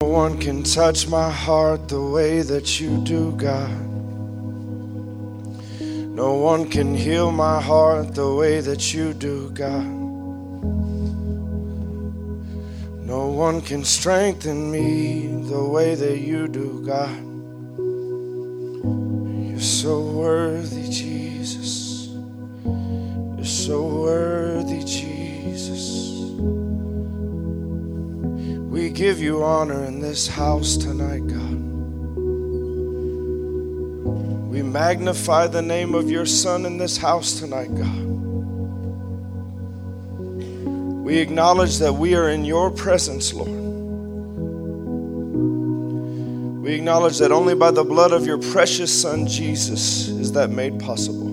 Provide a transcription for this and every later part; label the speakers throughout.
Speaker 1: No one can touch my heart the way that you do, God. No one can heal my heart the way that you do, God. No one can strengthen me the way that you do, God. You're so worthy, Jesus. You're so worthy, Jesus. We give you honor in this house tonight, God. We magnify the name of your Son in this house tonight, God. We acknowledge that we are in your presence, Lord. We acknowledge that only by the blood of your precious Son, Jesus, is that made possible.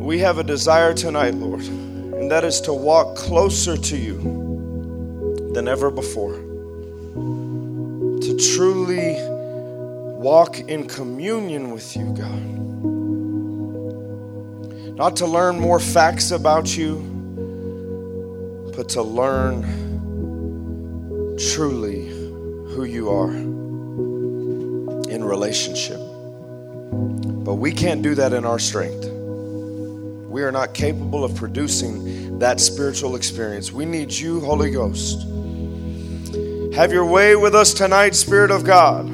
Speaker 1: We have a desire tonight, Lord, and that is to walk closer to you than ever before. To truly walk in communion with you, God. Not to learn more facts about you, but to learn truly who you are in relationship. But we can't do that in our strength. We are not capable of producing that spiritual experience. We need you, Holy Ghost. Have your way with us tonight, Spirit of God.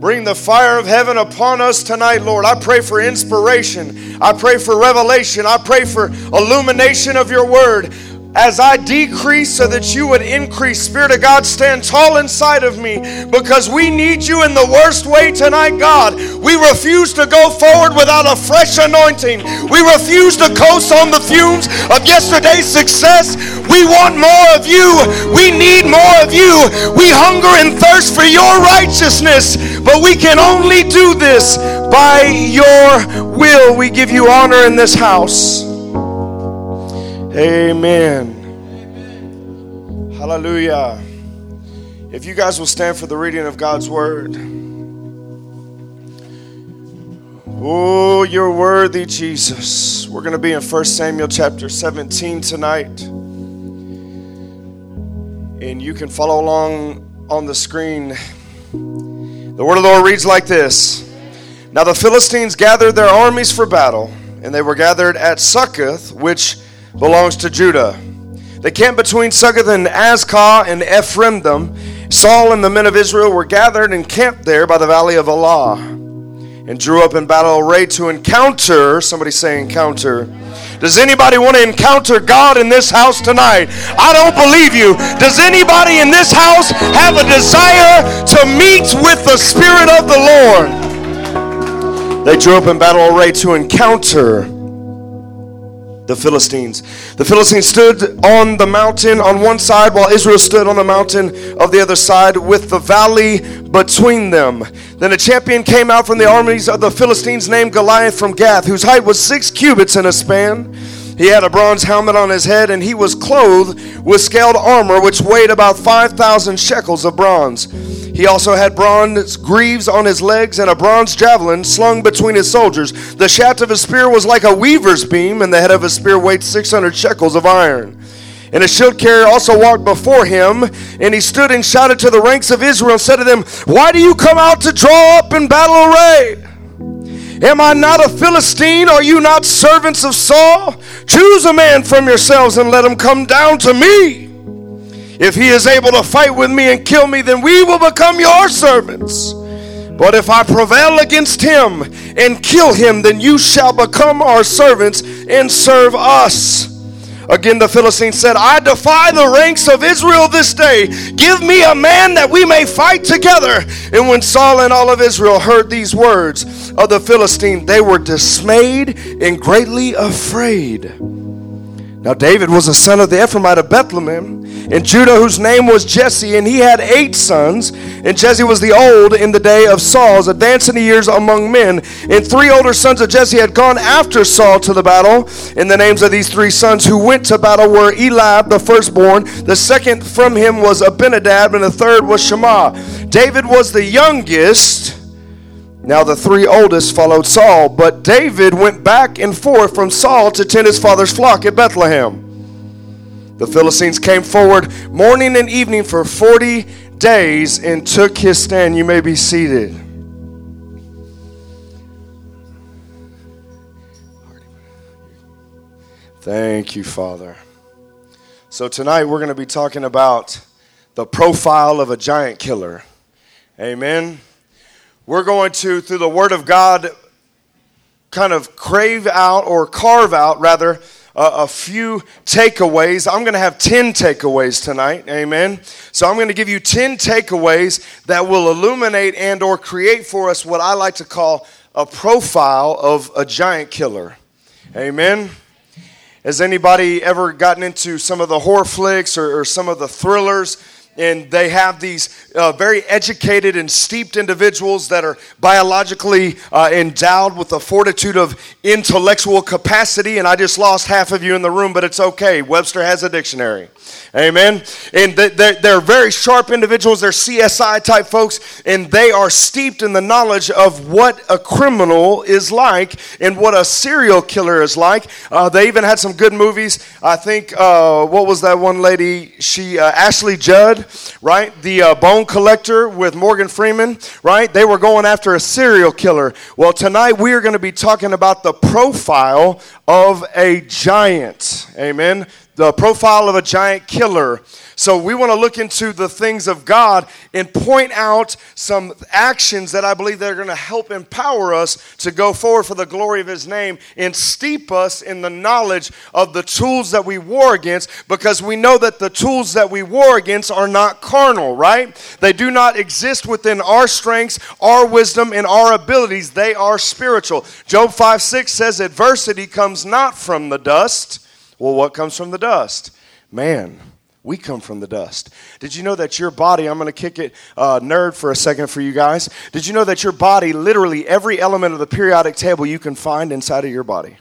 Speaker 1: Bring the fire of heaven upon us tonight, Lord. I pray for inspiration. I pray for revelation. I pray for illumination of your word as I decrease so that you would increase. Spirit of God, stand tall inside of me because we need you in the worst way tonight, God. We refuse to go forward without a fresh anointing. We refuse to coast on the fumes of yesterday's success. We want more of you. We need more of you. We hunger and thirst for your righteousness, but we can only do this by your will. We give you honor in this house. Amen. Hallelujah. If you guys will stand for the reading of God's word. Oh, you're worthy, Jesus. We're going to be in 1 Samuel chapter 17 tonight. And you can follow along on the screen. The word of the Lord reads like this Now the Philistines gathered their armies for battle, and they were gathered at Succoth, which belongs to Judah. They camped between Succoth and Azekah and Ephraim. Saul and the men of Israel were gathered and camped there by the valley of Elah and drew up in battle array to encounter. Somebody say encounter. Does anybody want to encounter God in this house tonight? I don't believe you. Does anybody in this house have a desire to meet with the Spirit of the Lord? They drew up in battle array to encounter the Philistines. The Philistines stood on the mountain on one side, while Israel stood on the mountain of the other side, with the valley between them. Then a champion came out from the armies of the Philistines named Goliath from Gath, whose height was six cubits in a span. He had a bronze helmet on his head, and he was clothed with scaled armor, which weighed about 5,000 shekels of bronze. He also had bronze greaves on his legs and a bronze javelin slung between his soldiers. The shaft of his spear was like a weaver's beam, and the head of his spear weighed 600 shekels of iron. And a shield carrier also walked before him, and he stood and shouted to the ranks of Israel and said to them, Why do you come out to draw up in battle array? Am I not a Philistine? Are you not servants of Saul? Choose a man from yourselves and let him come down to me. If he is able to fight with me and kill me, then we will become your servants. But if I prevail against him and kill him, then you shall become our servants and serve us. Again, the Philistine said, I defy the ranks of Israel this day. Give me a man that we may fight together. And when Saul and all of Israel heard these words of the Philistine, they were dismayed and greatly afraid. Now, David was a son of the Ephraimite of Bethlehem in Judah, whose name was Jesse, and he had eight sons. And Jesse was the old in the day of Saul's, advancing the years among men. And three older sons of Jesse had gone after Saul to the battle. And the names of these three sons who went to battle were Eliab, the firstborn. The second from him was Abinadab, and the third was Shema. David was the youngest. Now the three oldest followed Saul, but David went back and forth from Saul to tend his father's flock at Bethlehem. The Philistines came forward morning and evening for 40 days and took his stand. You may be seated. Thank you, Father. So, tonight we're going to be talking about the profile of a giant killer. Amen. We're going to, through the Word of God, kind of crave out or carve out, rather, a few takeaways. I'm going to have 10 takeaways tonight. Amen. So I'm going to give you 10 takeaways that will illuminate and or create for us what I like to call a profile of a giant killer. Amen. Has anybody ever gotten into some of the horror flicks or, or some of the thrillers? And they have these uh, very educated and steeped individuals that are biologically uh, endowed with a fortitude of intellectual capacity. And I just lost half of you in the room, but it's okay. Webster has a dictionary. Amen. And they're very sharp individuals. They're CSI type folks, and they are steeped in the knowledge of what a criminal is like and what a serial killer is like. Uh, they even had some good movies. I think, uh, what was that one lady? She, uh, Ashley Judd, right? The uh, Bone Collector with Morgan Freeman, right? They were going after a serial killer. Well, tonight we are going to be talking about the profile of a giant. Amen the profile of a giant killer. So we want to look into the things of God and point out some actions that I believe that are going to help empower us to go forward for the glory of his name and steep us in the knowledge of the tools that we war against because we know that the tools that we war against are not carnal, right? They do not exist within our strengths, our wisdom, and our abilities. They are spiritual. Job 5 6 says, Adversity comes not from the dust well, what comes from the dust? Man. We come from the dust. Did you know that your body, I'm going to kick it uh, nerd for a second for you guys. Did you know that your body, literally every element of the periodic table you can find inside of your body?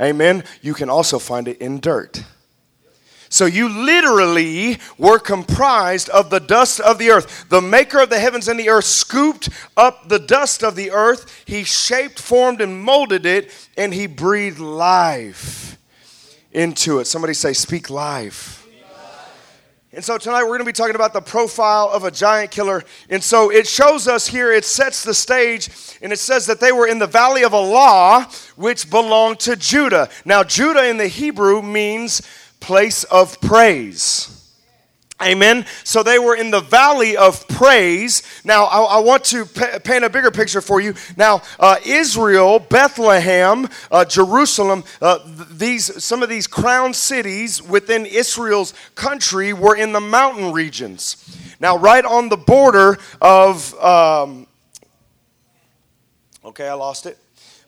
Speaker 1: Amen. You can also find it in dirt. So you literally were comprised of the dust of the earth. The maker of the heavens and the earth scooped up the dust of the earth. He shaped, formed, and molded it, and he breathed life into it. Somebody say, Speak life. And so tonight we're going to be talking about the profile of a giant killer. And so it shows us here, it sets the stage, and it says that they were in the valley of Elah, which belonged to Judah. Now, Judah in the Hebrew means place of praise. Amen. So they were in the valley of praise. Now, I, I want to paint a bigger picture for you. Now, uh, Israel, Bethlehem, uh, Jerusalem, uh, these some of these crown cities within Israel's country were in the mountain regions. Now, right on the border of, um, okay, I lost it.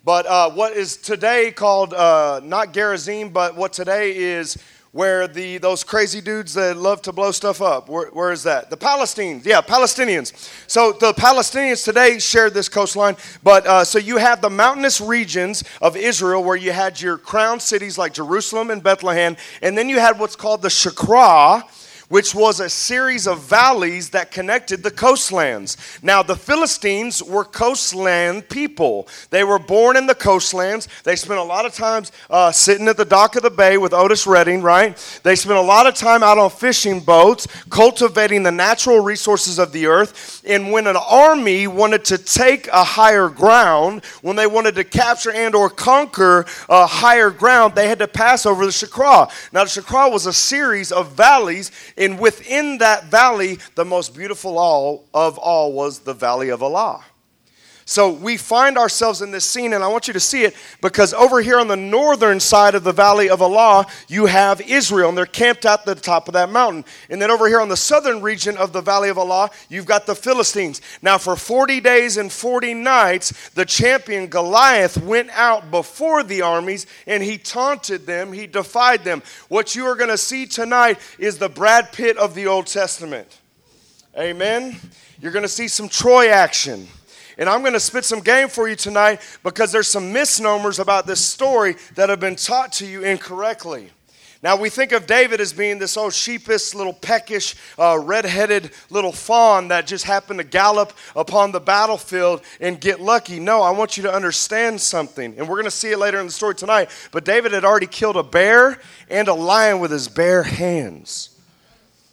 Speaker 1: But uh, what is today called uh, not Gerizim, but what today is where the those crazy dudes that love to blow stuff up where, where is that? The palestinians yeah palestinians. So the palestinians today shared this coastline but uh, so you have the mountainous regions of israel where you had your crown cities like jerusalem and bethlehem and then you had what's called the shakra which was a series of valleys that connected the coastlands. Now, the Philistines were coastland people. They were born in the coastlands. They spent a lot of time uh, sitting at the dock of the bay with Otis Redding, right? They spent a lot of time out on fishing boats, cultivating the natural resources of the earth. And when an army wanted to take a higher ground, when they wanted to capture and or conquer a higher ground, they had to pass over the Shakra. Now, the Shakra was a series of valleys and within that valley, the most beautiful all of all was the valley of Elah. So we find ourselves in this scene, and I want you to see it because over here on the northern side of the valley of Elah, you have Israel, and they're camped at the top of that mountain. And then over here on the southern region of the valley of Elah, you've got the Philistines. Now, for 40 days and 40 nights, the champion Goliath went out before the armies and he taunted them, he defied them. What you are going to see tonight is the Brad Pitt of the Old Testament. Amen. You're going to see some Troy action. And I'm going to spit some game for you tonight because there's some misnomers about this story that have been taught to you incorrectly. Now, we think of David as being this old sheepish, little peckish, uh, red-headed little fawn that just happened to gallop upon the battlefield and get lucky. No, I want you to understand something, and we're going to see it later in the story tonight. But David had already killed a bear and a lion with his bare hands.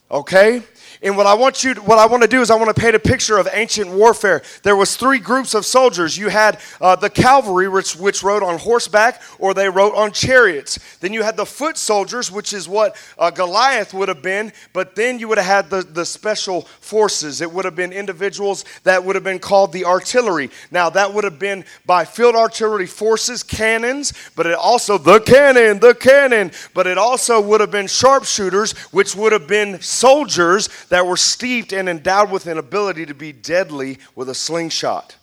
Speaker 1: Okay? And what I want you, to, what I want to do is I want to paint a picture of ancient warfare. There was three groups of soldiers. You had uh, the cavalry, which, which rode on horseback, or they rode on chariots. Then you had the foot soldiers, which is what uh, Goliath would have been. But then you would have had the, the special forces. It would have been individuals that would have been called the artillery. Now that would have been by field artillery forces, cannons, but it also the cannon, the cannon. But it also would have been sharpshooters, which would have been soldiers that were steeped and endowed with an ability to be deadly with a slingshot.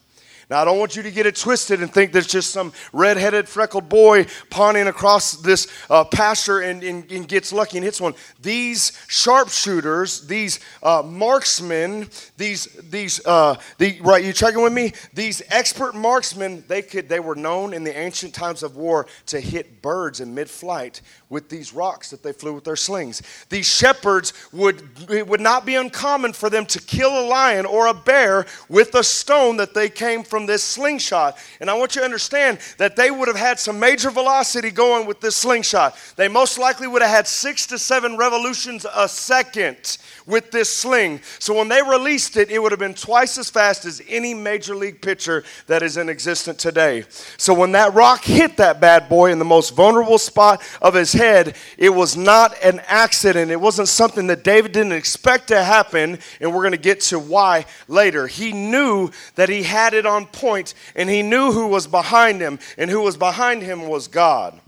Speaker 1: Now, I don't want you to get it twisted and think there's just some red-headed, freckled boy pawning across this uh, pasture and, and, and, gets lucky and hits one. These sharpshooters, these uh, marksmen, these these uh, the, right, you checking with me? These expert marksmen, they could they were known in the ancient times of war to hit birds in mid-flight with these rocks that they flew with their slings. These shepherds would it would not be uncommon for them to kill a lion or a bear with a stone that they came from this slingshot. And I want you to understand that they would have had some major velocity going with this slingshot. They most likely would have had 6 to 7 revolutions a second with this sling. So when they released it, it would have been twice as fast as any major league pitcher that is in existence today. So when that rock hit that bad boy in the most vulnerable spot of his head, it was not an accident. It wasn't something that David didn't expect to happen, and we're going to get to why later. He knew that he had it on point, and he knew who was behind him, and who was behind him was God.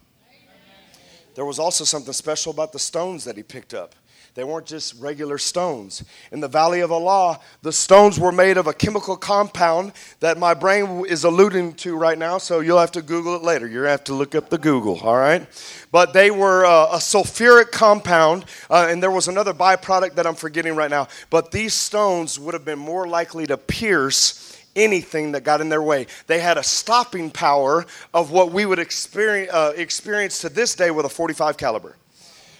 Speaker 1: There was also something special about the stones that he picked up. They weren't just regular stones. In the Valley of Allah, the stones were made of a chemical compound that my brain is alluding to right now, so you'll have to Google it later. You're going to have to look up the Google, all right? But they were uh, a sulfuric compound, uh, and there was another byproduct that I'm forgetting right now. But these stones would have been more likely to pierce anything that got in their way. They had a stopping power of what we would experience, uh, experience to this day with a 45 caliber.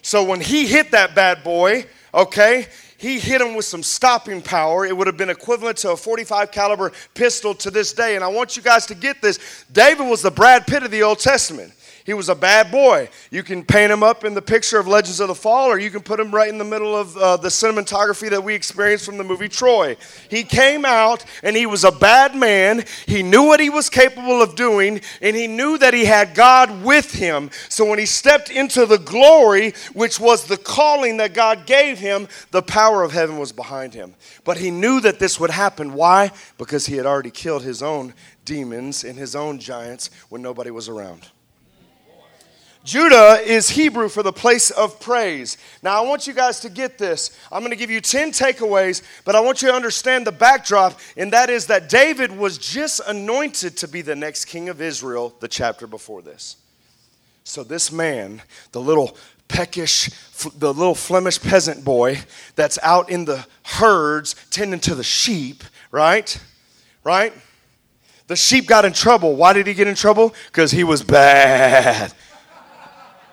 Speaker 1: So when he hit that bad boy, okay, he hit him with some stopping power. It would have been equivalent to a 45 caliber pistol to this day. And I want you guys to get this. David was the Brad Pitt of the Old Testament. He was a bad boy. You can paint him up in the picture of Legends of the Fall, or you can put him right in the middle of uh, the cinematography that we experienced from the movie Troy. He came out and he was a bad man. He knew what he was capable of doing, and he knew that he had God with him. So when he stepped into the glory, which was the calling that God gave him, the power of heaven was behind him. But he knew that this would happen. Why? Because he had already killed his own demons and his own giants when nobody was around. Judah is Hebrew for the place of praise. Now, I want you guys to get this. I'm going to give you 10 takeaways, but I want you to understand the backdrop, and that is that David was just anointed to be the next king of Israel the chapter before this. So, this man, the little peckish, the little Flemish peasant boy that's out in the herds tending to the sheep, right? Right? The sheep got in trouble. Why did he get in trouble? Because he was bad.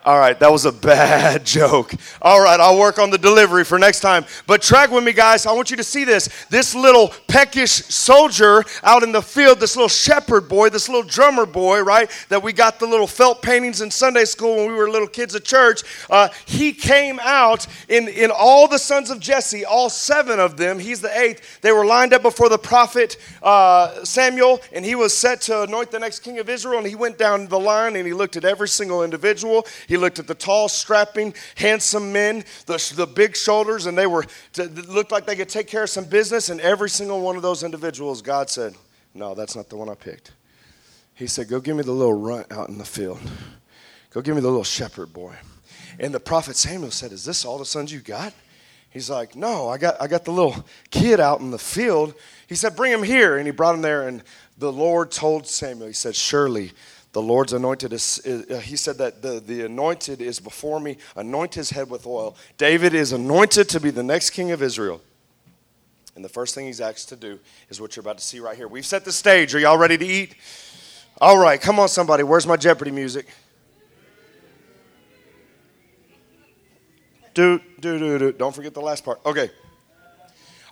Speaker 1: All right, that was a bad joke. All right, I'll work on the delivery for next time. But track with me, guys. I want you to see this. This little peckish soldier out in the field, this little shepherd boy, this little drummer boy, right? That we got the little felt paintings in Sunday school when we were little kids at church. Uh, he came out in, in all the sons of Jesse, all seven of them. He's the eighth. They were lined up before the prophet uh, Samuel, and he was set to anoint the next king of Israel. And he went down the line and he looked at every single individual. He looked at the tall, strapping, handsome men, the, the big shoulders, and they were to, looked like they could take care of some business. And every single one of those individuals, God said, No, that's not the one I picked. He said, Go give me the little runt out in the field. Go give me the little shepherd boy. And the prophet Samuel said, Is this all the sons you got? He's like, No, I got, I got the little kid out in the field. He said, Bring him here. And he brought him there. And the Lord told Samuel, He said, Surely the Lord's anointed is, uh, he said that the, the anointed is before me. Anoint his head with oil. David is anointed to be the next king of Israel. And the first thing he's asked to do is what you're about to see right here. We've set the stage. Are y'all ready to eat? All right, come on, somebody. Where's my Jeopardy music? do, do, do, do. Don't forget the last part. Okay.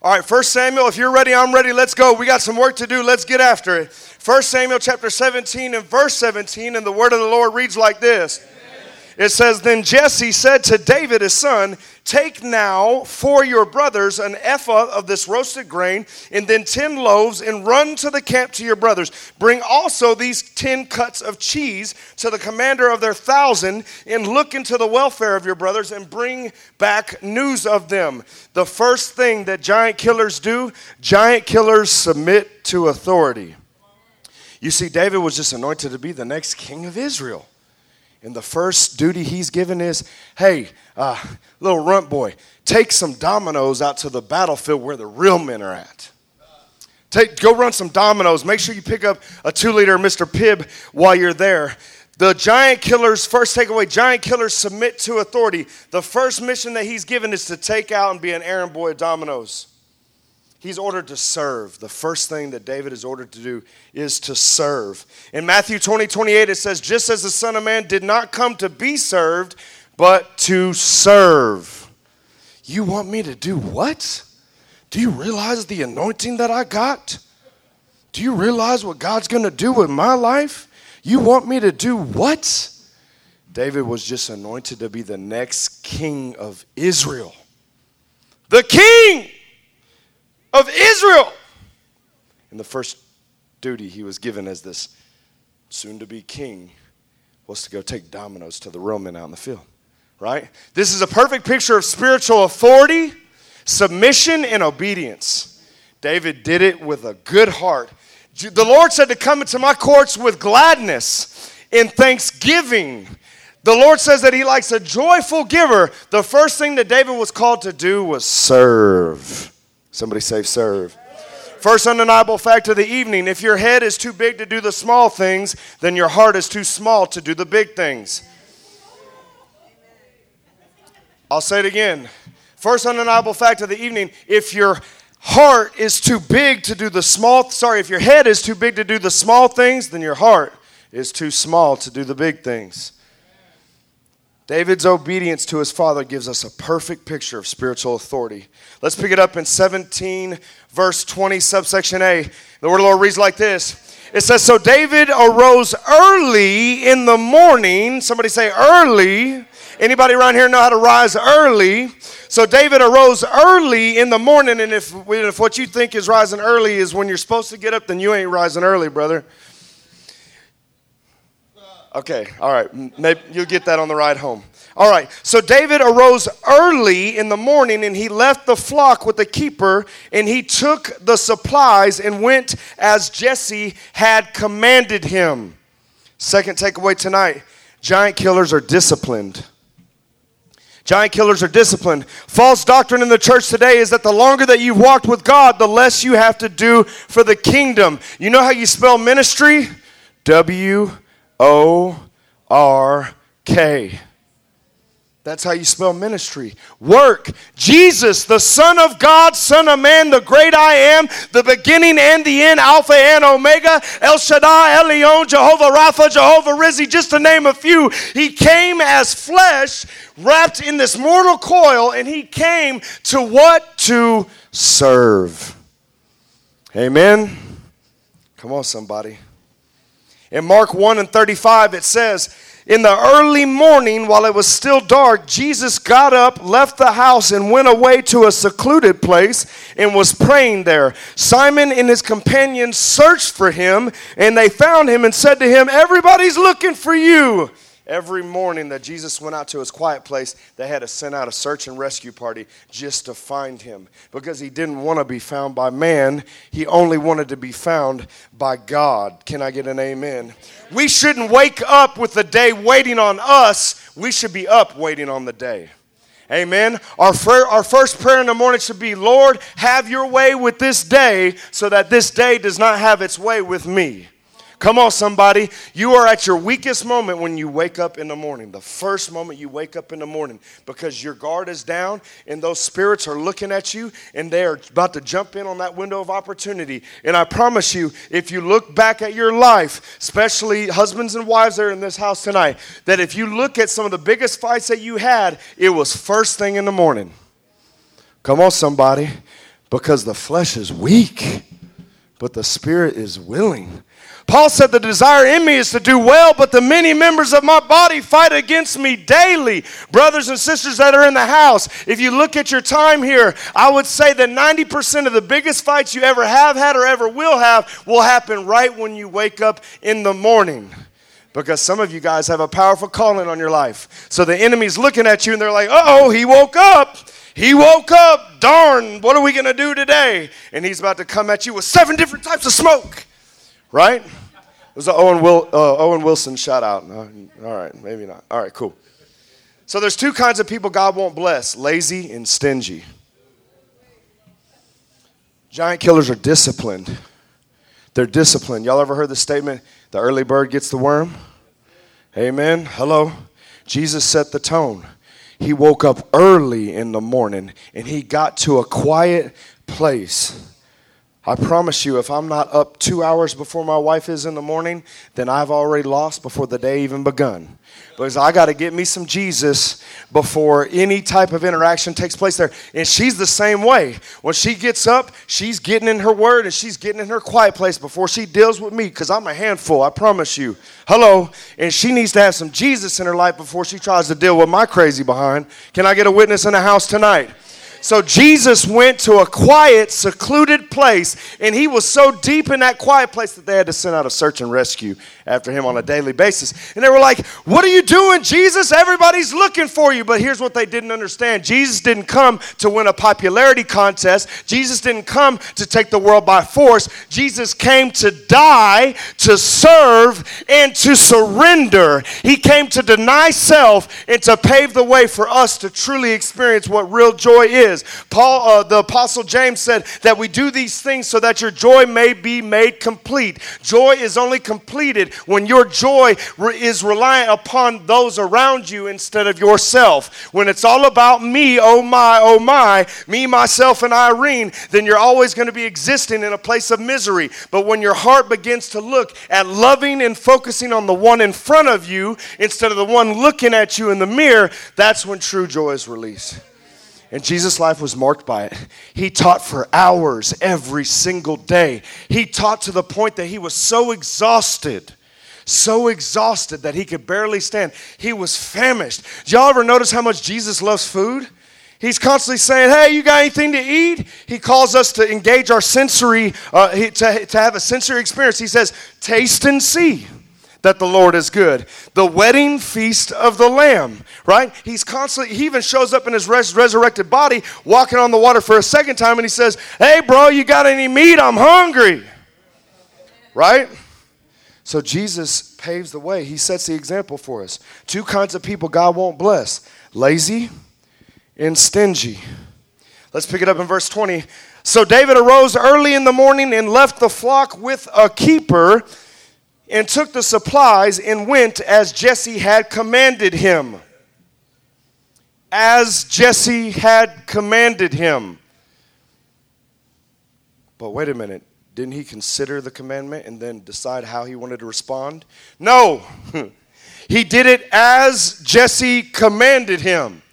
Speaker 1: All right, First Samuel, if you're ready, I'm ready. Let's go. We got some work to do. Let's get after it. First Samuel chapter 17 and verse 17, and the word of the Lord reads like this. It says, Then Jesse said to David his son, Take now for your brothers an ephah of this roasted grain, and then ten loaves, and run to the camp to your brothers. Bring also these ten cuts of cheese to the commander of their thousand, and look into the welfare of your brothers, and bring back news of them. The first thing that giant killers do, giant killers submit to authority. You see, David was just anointed to be the next king of Israel. And the first duty he's given is hey, uh, little runt boy, take some Domino's out to the battlefield where the real men are at. Take, go run some Domino's. Make sure you pick up a two liter Mr. Pibb while you're there. The giant killers, first takeaway giant killers submit to authority. The first mission that he's given is to take out and be an errand boy of Domino's. He's ordered to serve. The first thing that David is ordered to do is to serve. In Matthew 20, 28, it says, Just as the Son of Man did not come to be served, but to serve. You want me to do what? Do you realize the anointing that I got? Do you realize what God's going to do with my life? You want me to do what? David was just anointed to be the next king of Israel. The king! Of Israel. And the first duty he was given as this soon to be king was to go take Domino's to the men out in the field. Right? This is a perfect picture of spiritual authority, submission, and obedience. David did it with a good heart. The Lord said to come into my courts with gladness and thanksgiving. The Lord says that He likes a joyful giver. The first thing that David was called to do was serve. Somebody say serve. First undeniable fact of the evening if your head is too big to do the small things, then your heart is too small to do the big things. I'll say it again. First undeniable fact of the evening if your heart is too big to do the small sorry if your head is too big to do the small things then your heart is too small to do the big things David's obedience to his father gives us a perfect picture of spiritual authority. Let's pick it up in 17, verse 20, subsection A. The word of the Lord reads like this It says, So David arose early in the morning. Somebody say early. Anybody around here know how to rise early? So David arose early in the morning, and if, if what you think is rising early is when you're supposed to get up, then you ain't rising early, brother. Okay, all right. Maybe you'll get that on the ride home. All right. So David arose early in the morning and he left the flock with the keeper and he took the supplies and went as Jesse had commanded him. Second takeaway tonight giant killers are disciplined. Giant killers are disciplined. False doctrine in the church today is that the longer that you've walked with God, the less you have to do for the kingdom. You know how you spell ministry? W O R K. That's how you spell ministry. Work. Jesus, the Son of God, Son of Man, the great I am, the beginning and the end, Alpha and Omega, El Shaddai, Elyon, Jehovah Rapha, Jehovah Nissi, just to name a few. He came as flesh wrapped in this mortal coil, and he came to what? To serve. Amen. Come on, somebody. In Mark 1 and 35, it says, In the early morning, while it was still dark, Jesus got up, left the house, and went away to a secluded place and was praying there. Simon and his companions searched for him, and they found him and said to him, Everybody's looking for you. Every morning that Jesus went out to his quiet place, they had to send out a search and rescue party just to find him because he didn't want to be found by man. He only wanted to be found by God. Can I get an amen? We shouldn't wake up with the day waiting on us. We should be up waiting on the day. Amen. Our, our first prayer in the morning should be Lord, have your way with this day so that this day does not have its way with me. Come on, somebody. You are at your weakest moment when you wake up in the morning. The first moment you wake up in the morning because your guard is down and those spirits are looking at you and they are about to jump in on that window of opportunity. And I promise you, if you look back at your life, especially husbands and wives that are in this house tonight, that if you look at some of the biggest fights that you had, it was first thing in the morning. Come on, somebody. Because the flesh is weak, but the spirit is willing. Paul said, The desire in me is to do well, but the many members of my body fight against me daily. Brothers and sisters that are in the house, if you look at your time here, I would say that 90% of the biggest fights you ever have had or ever will have will happen right when you wake up in the morning because some of you guys have a powerful calling on your life. So the enemy's looking at you and they're like, uh oh, he woke up. He woke up. Darn, what are we going to do today? And he's about to come at you with seven different types of smoke. Right? It was an Owen, Will, uh, Owen Wilson shout out. all right, maybe not. All right, cool. So there's two kinds of people God won't bless lazy and stingy. Giant killers are disciplined. They're disciplined. Y'all ever heard the statement, the early bird gets the worm? Amen. Hello. Jesus set the tone. He woke up early in the morning and he got to a quiet place I promise you, if I'm not up two hours before my wife is in the morning, then I've already lost before the day even begun. Because I got to get me some Jesus before any type of interaction takes place there. And she's the same way. When she gets up, she's getting in her word and she's getting in her quiet place before she deals with me because I'm a handful, I promise you. Hello. And she needs to have some Jesus in her life before she tries to deal with my crazy behind. Can I get a witness in the house tonight? So Jesus went to a quiet, secluded place, and he was so deep in that quiet place that they had to send out a search and rescue after him on a daily basis. And they were like, What are you doing, Jesus? Everybody's looking for you. But here's what they didn't understand Jesus didn't come to win a popularity contest, Jesus didn't come to take the world by force. Jesus came to die, to serve, and to surrender. He came to deny self and to pave the way for us to truly experience what real joy is. Paul, uh, the Apostle James said that we do these things so that your joy may be made complete. Joy is only completed when your joy re- is reliant upon those around you instead of yourself. When it's all about me, oh my, oh my, me, myself, and Irene, then you're always going to be existing in a place of misery. But when your heart begins to look at loving and focusing on the one in front of you instead of the one looking at you in the mirror, that's when true joy is released. And Jesus' life was marked by it. He taught for hours every single day. He taught to the point that he was so exhausted so exhausted that he could barely stand. He was famished. Did y'all ever notice how much Jesus loves food? He's constantly saying, Hey, you got anything to eat? He calls us to engage our sensory, uh, to, to have a sensory experience. He says, Taste and see that the Lord is good. The wedding feast of the Lamb, right? He's constantly, he even shows up in his res- resurrected body, walking on the water for a second time, and he says, Hey, bro, you got any meat? I'm hungry, right? So Jesus paves the way. He sets the example for us. Two kinds of people God won't bless lazy and stingy. Let's pick it up in verse 20. So David arose early in the morning and left the flock with a keeper and took the supplies and went as Jesse had commanded him. As Jesse had commanded him. But wait a minute. Didn't he consider the commandment and then decide how he wanted to respond? No. he did it as Jesse commanded him.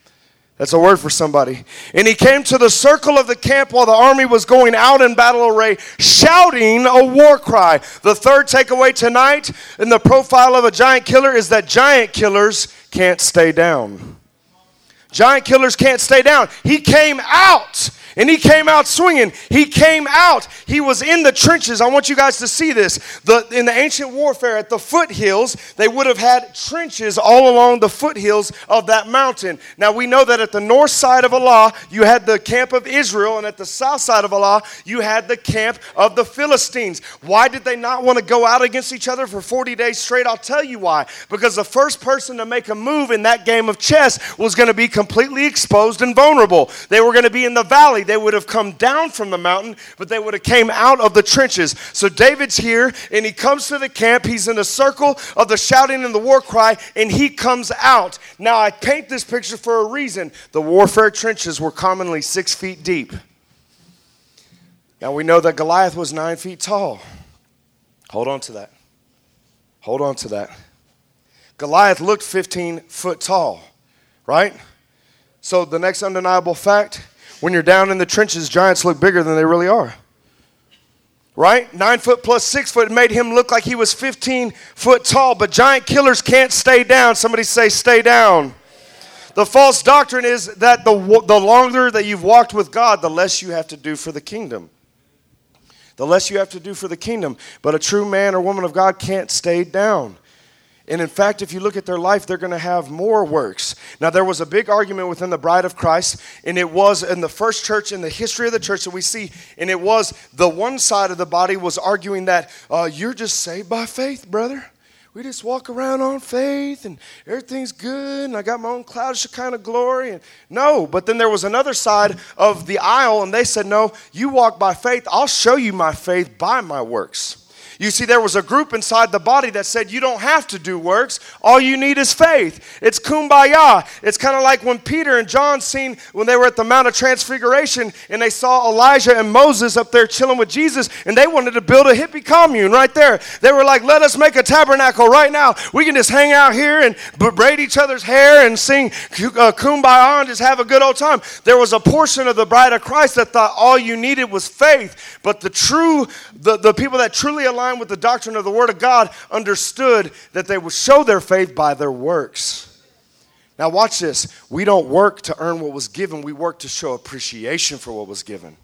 Speaker 1: That's a word for somebody. And he came to the circle of the camp while the army was going out in battle array, shouting a war cry. The third takeaway tonight in the profile of a giant killer is that giant killers can't stay down. Giant killers can't stay down. He came out and he came out swinging. He came out. He was in the trenches. I want you guys to see this. The, in the ancient warfare at the foothills, they would have had trenches all along the foothills of that mountain. Now we know that at the north side of Allah, you had the camp of Israel, and at the south side of Allah, you had the camp of the Philistines. Why did they not want to go out against each other for 40 days straight? I'll tell you why. Because the first person to make a move in that game of chess was going to be completely exposed and vulnerable. They were going to be in the valley They would have come down from the mountain, but they would have came out of the trenches. So David's here and he comes to the camp. He's in a circle of the shouting and the war cry and he comes out. Now I paint this picture for a reason. The warfare trenches were commonly six feet deep. Now we know that Goliath was nine feet tall. Hold on to that. Hold on to that. Goliath looked 15 foot tall, right? So the next undeniable fact when you're down in the trenches, giants look bigger than they really are. Right? Nine foot plus six foot made him look like he was 15 foot tall, but giant killers can't stay down. Somebody say, stay down. The false doctrine is that the, the longer that you've walked with God, the less you have to do for the kingdom the less you have to do for the kingdom. But a true man or woman of God can't stay down. And in fact, if you look at their life, they're going to have more works. Now, there was a big argument within the bride of Christ, and it was in the first church, in the history of the church that we see, and it was the one side of the body was arguing that uh, you're just saved by faith, brother we just walk around on faith and everything's good and I got my own cloud of Shekinah glory. And no, but then there was another side of the aisle and they said, No, you walk by faith. I'll show you my faith by my works. You see, there was a group inside the body that said, You don't have to do works. All you need is faith. It's kumbaya. It's kind of like when Peter and John seen when they were at the Mount of Transfiguration and they saw Elijah and Moses up there chilling with Jesus and they wanted to build a hippie commune right there. They were like, Let us make a tabernacle right now. We can just hang out here and braid each other's hair and sing uh, kumbaya and just have a good old time. There was a portion of the bride of Christ that thought all you needed was faith, but the true, the, the people that truly aligned with the doctrine of the Word of God understood that they would show their faith by their works. Now, watch this. We don't work to earn what was given, we work to show appreciation for what was given.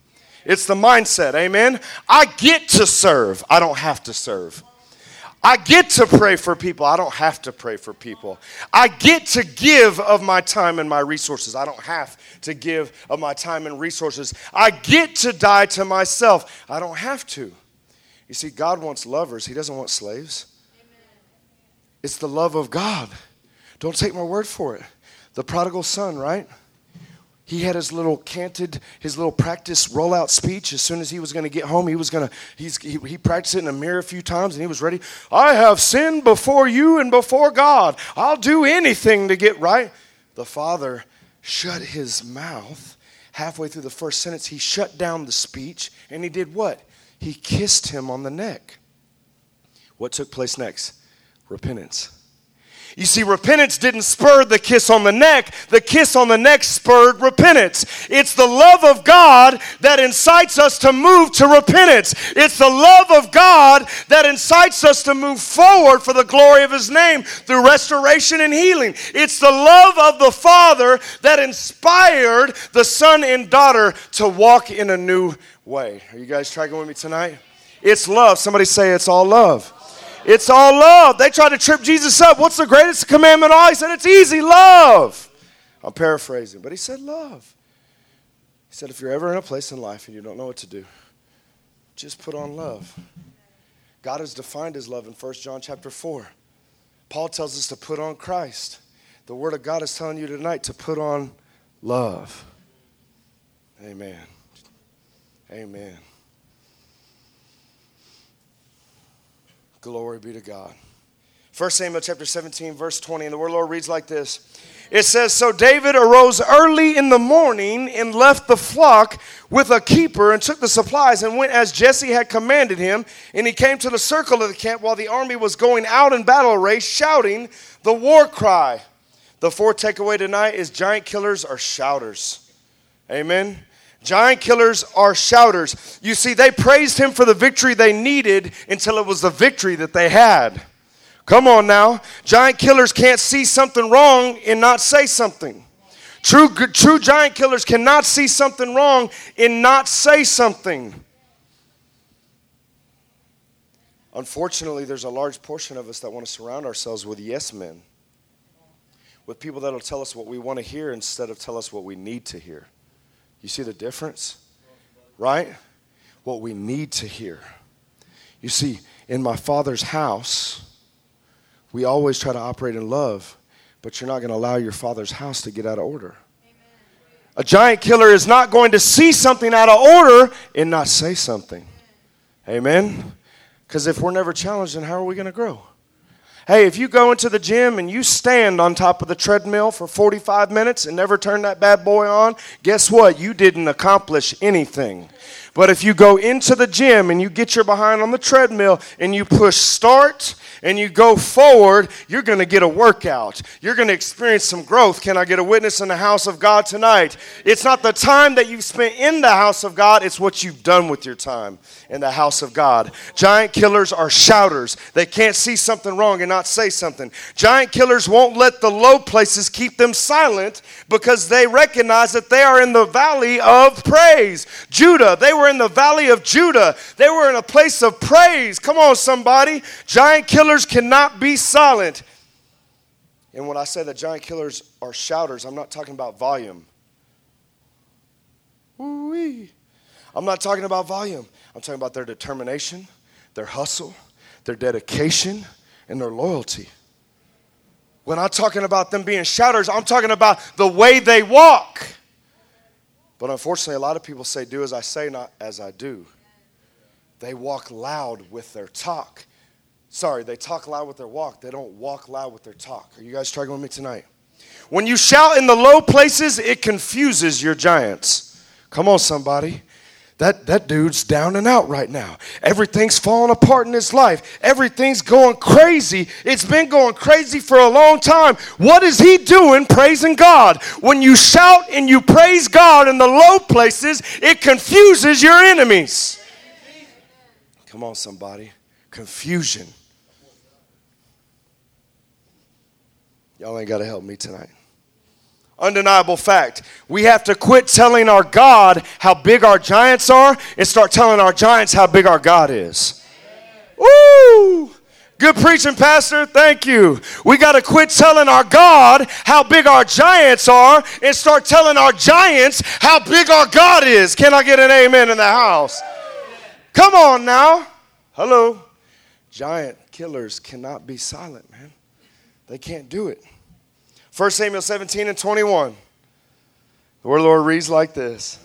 Speaker 1: It's the mindset, amen? I get to serve, I don't have to serve. I get to pray for people. I don't have to pray for people. I get to give of my time and my resources. I don't have to give of my time and resources. I get to die to myself. I don't have to. You see, God wants lovers, He doesn't want slaves. It's the love of God. Don't take my word for it. The prodigal son, right? He had his little canted, his little practice rollout speech. As soon as he was going to get home, he was going to, he's, he, he practiced it in a mirror a few times and he was ready. I have sinned before you and before God. I'll do anything to get right. The father shut his mouth halfway through the first sentence. He shut down the speech and he did what? He kissed him on the neck. What took place next? Repentance. You see, repentance didn't spur the kiss on the neck. The kiss on the neck spurred repentance. It's the love of God that incites us to move to repentance. It's the love of God that incites us to move forward for the glory of His name through restoration and healing. It's the love of the Father that inspired the son and daughter to walk in a new way. Are you guys tracking with me tonight? It's love. Somebody say it's all love. It's all love. They tried to trip Jesus up. What's the greatest commandment all? He said, It's easy, love. I'm paraphrasing, but he said, Love. He said, If you're ever in a place in life and you don't know what to do, just put on love. God has defined his love in 1 John chapter 4. Paul tells us to put on Christ. The Word of God is telling you tonight to put on love. Amen. Amen. Glory be to God. 1 Samuel chapter 17, verse 20, and the word Lord reads like this. It says, So David arose early in the morning and left the flock with a keeper and took the supplies and went as Jesse had commanded him. And he came to the circle of the camp while the army was going out in battle array, shouting the war cry. The fourth takeaway tonight is giant killers are shouters. Amen. Giant killers are shouters. You see, they praised him for the victory they needed until it was the victory that they had. Come on now. Giant killers can't see something wrong and not say something. True, true giant killers cannot see something wrong and not say something. Unfortunately, there's a large portion of us that want to surround ourselves with yes men, with people that will tell us what we want to hear instead of tell us what we need to hear. You see the difference? Right? What we need to hear. You see, in my father's house, we always try to operate in love, but you're not going to allow your father's house to get out of order. A giant killer is not going to see something out of order and not say something. Amen? Because if we're never challenged, then how are we going to grow? Hey, if you go into the gym and you stand on top of the treadmill for 45 minutes and never turn that bad boy on, guess what? You didn't accomplish anything. But if you go into the gym and you get your behind on the treadmill and you push start and you go forward, you're going to get a workout. You're going to experience some growth. Can I get a witness in the house of God tonight? It's not the time that you've spent in the house of God, it's what you've done with your time in the house of God. Giant killers are shouters. They can't see something wrong and not say something. Giant killers won't let the low places keep them silent because they recognize that they are in the valley of praise. Judah, they were in the valley of Judah. They were in a place of praise. Come on, somebody. Giant killers cannot be silent. And when I say that giant killers are shouters, I'm not talking about volume. Woo-wee. I'm not talking about volume. I'm talking about their determination, their hustle, their dedication, and their loyalty. When I'm talking about them being shouters, I'm talking about the way they walk. But unfortunately, a lot of people say, Do as I say, not as I do. They walk loud with their talk. Sorry, they talk loud with their walk. They don't walk loud with their talk. Are you guys struggling with me tonight? When you shout in the low places, it confuses your giants. Come on, somebody that, that dude's down and out right now. Everything's falling apart in his life. Everything's going crazy. It's been going crazy for a long time. What is he doing praising God? When you shout and you praise God in the low places, it confuses your enemies. Come on, somebody. Confusion. Y'all ain't got to help me tonight undeniable fact. We have to quit telling our God how big our giants are and start telling our giants how big our God is. Woo! Good preaching, Pastor. Thank you. We got to quit telling our God how big our giants are and start telling our giants how big our God is. Can I get an amen in the house? Come on now. Hello. Giant killers cannot be silent, man. They can't do it. 1 Samuel 17 and 21. The word the Lord reads like this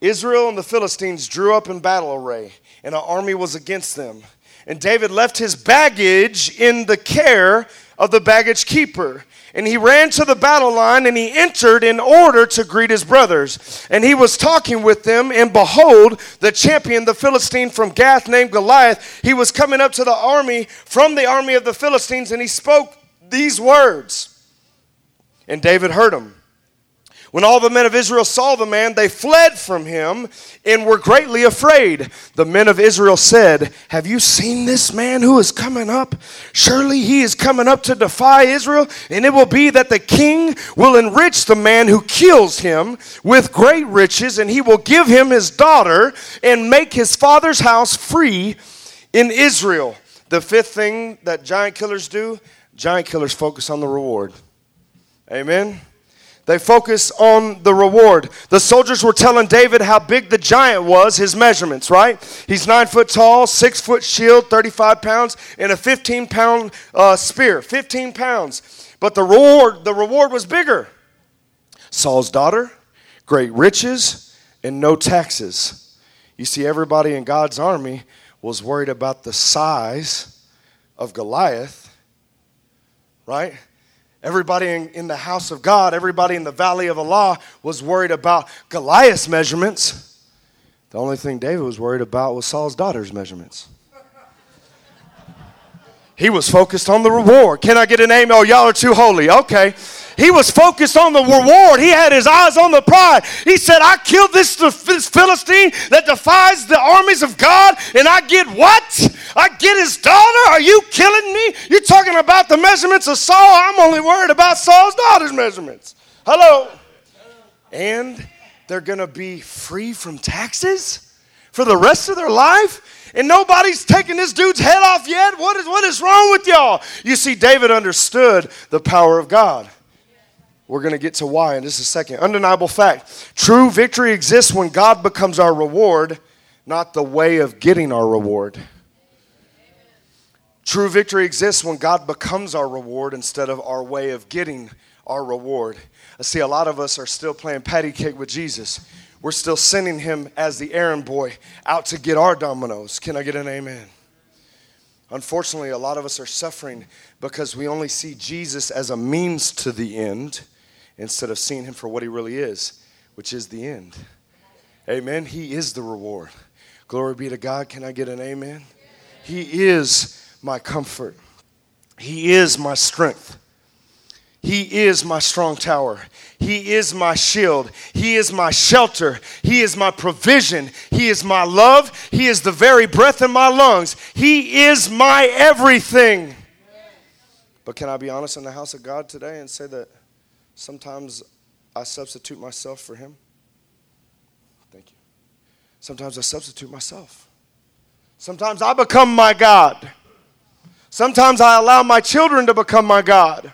Speaker 1: Israel and the Philistines drew up in battle array, and an army was against them. And David left his baggage in the care of the baggage keeper. And he ran to the battle line and he entered in order to greet his brothers. And he was talking with them, and behold, the champion, the Philistine from Gath named Goliath, he was coming up to the army from the army of the Philistines, and he spoke these words. And David heard him. When all the men of Israel saw the man, they fled from him and were greatly afraid. The men of Israel said, Have you seen this man who is coming up? Surely he is coming up to defy Israel, and it will be that the king will enrich the man who kills him with great riches, and he will give him his daughter and make his father's house free in Israel. The fifth thing that giant killers do giant killers focus on the reward. Amen. They focus on the reward. The soldiers were telling David how big the giant was, his measurements, right? He's nine foot tall, six foot shield, 35 pounds, and a 15 pound uh, spear. 15 pounds. But the reward, the reward was bigger. Saul's daughter, great riches, and no taxes. You see, everybody in God's army was worried about the size of Goliath, right? Everybody in, in, the house of God, everybody in the valley of Elah was worried about Goliath's measurements. The only thing David was worried about was Saul's daughter's measurements. He was focused on the reward. Can I get an amen? Oh, y'all are too holy. Okay. He was focused on the reward. He had his eyes on the prize. He said, I killed this, this Philistine that defies the armies of God, and I get what? I get his daughter? Are you killing me? You're talking about the measurements of Saul. I'm only worried about Saul's daughter's measurements. Hello. And they're going to be free from taxes for the rest of their life? And nobody's taking this dude's head off yet? What is, what is wrong with y'all? You see, David understood the power of God. We're going to get to why in just a second. Undeniable fact true victory exists when God becomes our reward, not the way of getting our reward. True victory exists when God becomes our reward instead of our way of getting our reward. I see a lot of us are still playing patty cake with Jesus. We're still sending him as the errand boy out to get our Domino's. Can I get an amen? Unfortunately, a lot of us are suffering because we only see Jesus as a means to the end instead of seeing him for what he really is, which is the end. Amen. He is the reward. Glory be to God. Can I get an amen? He is my comfort. He is my strength. He is my strong tower. He is my shield. He is my shelter. He is my provision. He is my love. He is the very breath in my lungs. He is my everything. But can I be honest in the house of God today and say that sometimes I substitute myself for Him? Thank you. Sometimes I substitute myself. Sometimes I become my God. Sometimes I allow my children to become my God.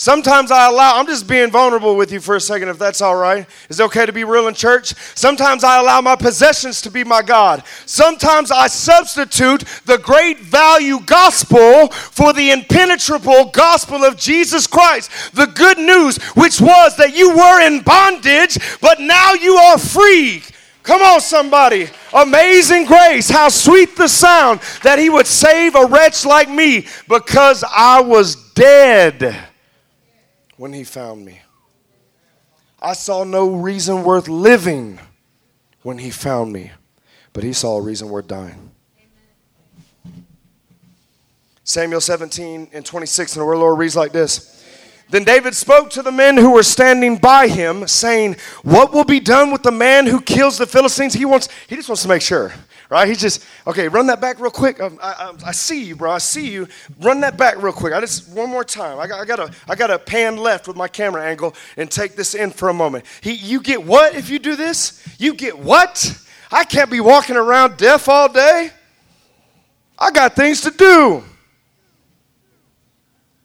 Speaker 1: Sometimes I allow, I'm just being vulnerable with you for a second, if that's all right. Is it okay to be real in church? Sometimes I allow my possessions to be my God. Sometimes I substitute the great value gospel for the impenetrable gospel of Jesus Christ. The good news, which was that you were in bondage, but now you are free. Come on, somebody. Amazing grace. How sweet the sound that he would save a wretch like me because I was dead when he found me. I saw no reason worth living when he found me, but he saw a reason worth dying. Samuel 17 and 26, and the word Lord reads like this. Then David spoke to the men who were standing by him, saying, What will be done with the man who kills the Philistines? He wants, he just wants to make sure right? He's just, okay, run that back real quick. Um, I, I, I, see you, bro. I see you. Run that back real quick. I just, one more time. I got, I got, to, I got pan left with my camera angle and take this in for a moment. He, you get what if you do this? You get what? I can't be walking around deaf all day. I got things to do.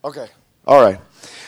Speaker 1: Okay, all right.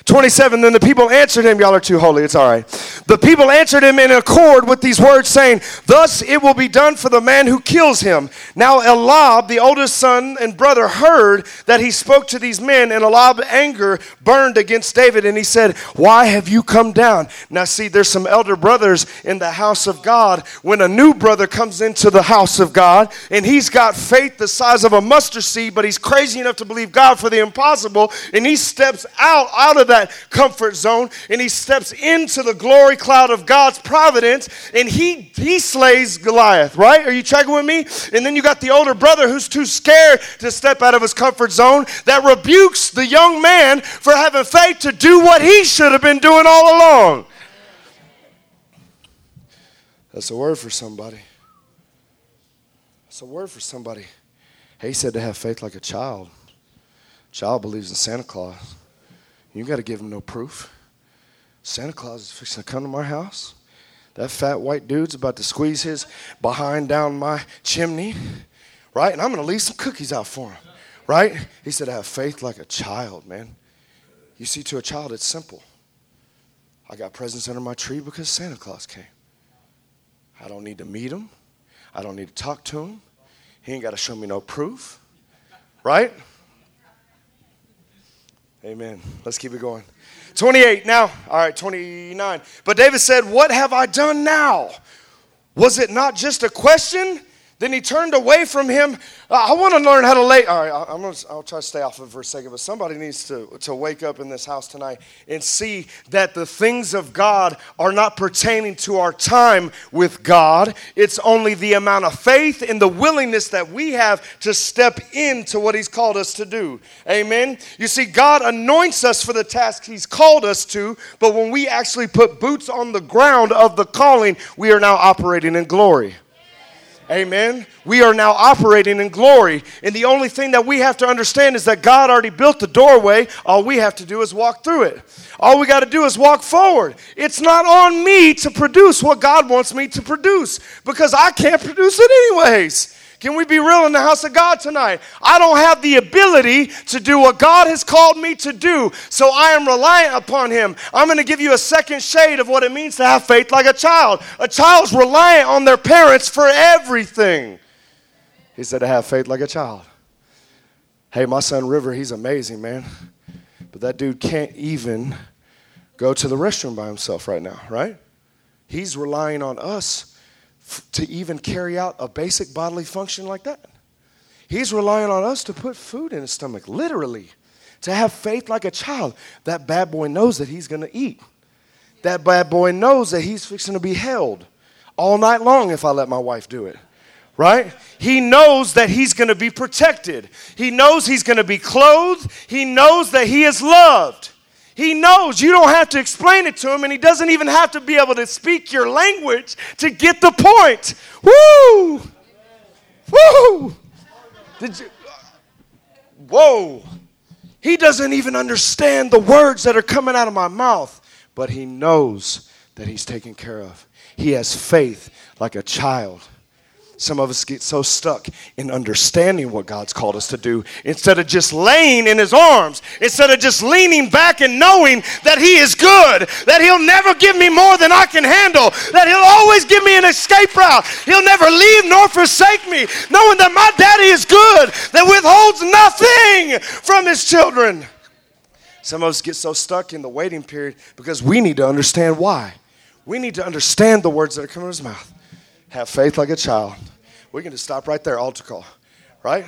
Speaker 1: 27, then the people answered him, Y'all are too holy, it's all right. The people answered him in accord with these words, saying, Thus it will be done for the man who kills him. Now Eliab, the oldest son and brother, heard that he spoke to these men, and Eliab's anger burned against David, and he said, Why have you come down? Now, see, there's some elder brothers in the house of God. When a new brother comes into the house of God, and he's got faith the size of a mustard seed, but he's crazy enough to believe God for the impossible, and he steps out, out of that that comfort zone and he steps into the glory cloud of God's providence and he, he slays Goliath, right? Are you checking with me? And then you got the older brother who's too scared to step out of his comfort zone that rebukes the young man for having faith to do what he should have been doing all along. That's a word for somebody. That's a word for somebody. He said to have faith like a child. Child believes in Santa Claus. You got to give him no proof. Santa Claus is fixing to come to my house. That fat white dude's about to squeeze his behind down my chimney, right? And I'm going to leave some cookies out for him, right? He said, I have faith like a child, man. You see, to a child, it's simple. I got presents under my tree because Santa Claus came. I don't need to meet him. I don't need to talk to him. He ain't got to show me no proof, right? Amen. Let's keep it going. 28 now. All right, 29. But David said, What have I done now? Was it not just a question? Then he turned away from him. I want to learn how to lay. All right, I'm gonna, I'll try to stay off of it for a second, but somebody needs to, to wake up in this house tonight and see that the things of God are not pertaining to our time with God. It's only the amount of faith and the willingness that we have to step into what He's called us to do. Amen. You see, God anoints us for the task He's called us to, but when we actually put boots on the ground of the calling, we are now operating in glory. Amen. We are now operating in glory. And the only thing that we have to understand is that God already built the doorway. All we have to do is walk through it. All we got to do is walk forward. It's not on me to produce what God wants me to produce because I can't produce it anyways. Can we be real in the house of God tonight? I don't have the ability to do what God has called me to do, so I am reliant upon Him. I'm going to give you a second shade of what it means to have faith like a child. A child's reliant on their parents for everything. He said to have faith like a child. Hey, my son River, he's amazing, man. But that dude can't even go to the restroom by himself right now, right? He's relying on us to even carry out a basic bodily function like that. He's relying on us to put food in his stomach, literally, to have faith like a child. That bad boy knows that he's going to eat. That bad boy knows that he's fixing to be held all night long if I let my wife do it. Right? He knows that he's going to be protected. He knows he's going to be clothed. He knows that he is loved. He knows you don't have to explain it to him, and he doesn't even have to be able to speak your language to get the point. Woo! Woo! Did you? Whoa! He doesn't even understand the words that are coming out of my mouth, but he knows that he's taken care of. He has faith like a child. Some of us get so stuck in understanding what God's called us to do instead of just laying in His arms, instead of just leaning back and knowing that He is good, that He'll never give me more than I can handle, that He'll always give me an escape route, He'll never leave nor forsake me, knowing that my daddy is good, that withholds nothing from His children. Some of us get so stuck in the waiting period because we need to understand why. We need to understand the words that are coming out of His mouth. Have faith like a child. We can just stop right there, altar call, right?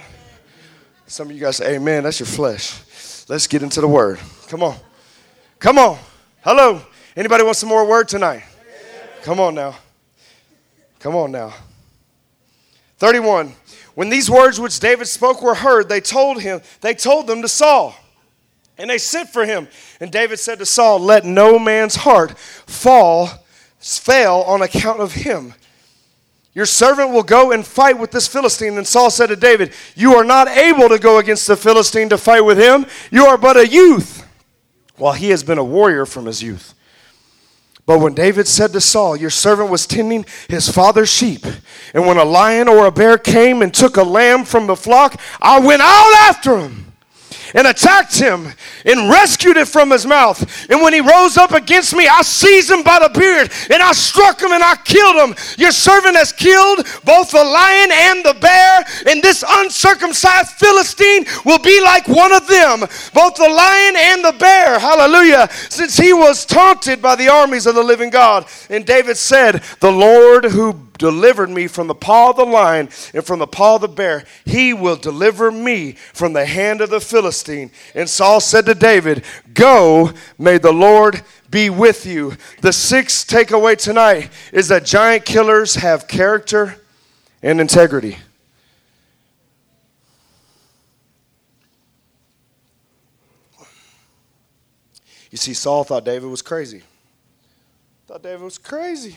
Speaker 1: Some of you guys say, Amen, that's your flesh. Let's get into the word. Come on. Come on. Hello. Anybody want some more word tonight? Come on now. Come on now. 31. When these words which David spoke were heard, they told him, they told them to Saul. And they sent for him. And David said to Saul, Let no man's heart fall, fail on account of him. Your servant will go and fight with this Philistine. And Saul said to David, You are not able to go against the Philistine to fight with him. You are but a youth, while he has been a warrior from his youth. But when David said to Saul, Your servant was tending his father's sheep, and when a lion or a bear came and took a lamb from the flock, I went out after him and attacked him and rescued it from his mouth. And when he rose up against me, I seized him by the beard and I struck him and I killed him. Your servant has killed both the lion and the bear, and this uncircumcised Philistine will be like one of them, both the lion and the bear. Hallelujah. Since he was taunted by the armies of the living God. And David said, The Lord who delivered me from the paw of the lion and from the paw of the bear, he will deliver me from the hand of the Philistine. And Saul said to David, Go, may the Lord be with you. The sixth takeaway tonight is that giant killers have character and integrity. You see, Saul thought David was crazy. Thought David was crazy.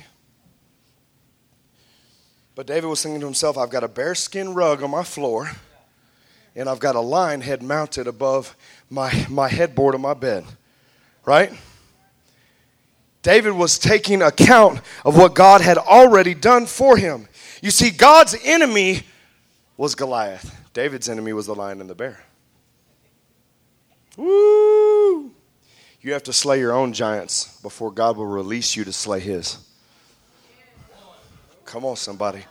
Speaker 1: But David was thinking to himself, I've got a bearskin rug on my floor, and I've got a lion head mounted above my, my headboard of my bed. Right? David was taking account of what God had already done for him. You see, God's enemy was Goliath, David's enemy was the lion and the bear. Woo! You have to slay your own giants before God will release you to slay his. Come on, somebody.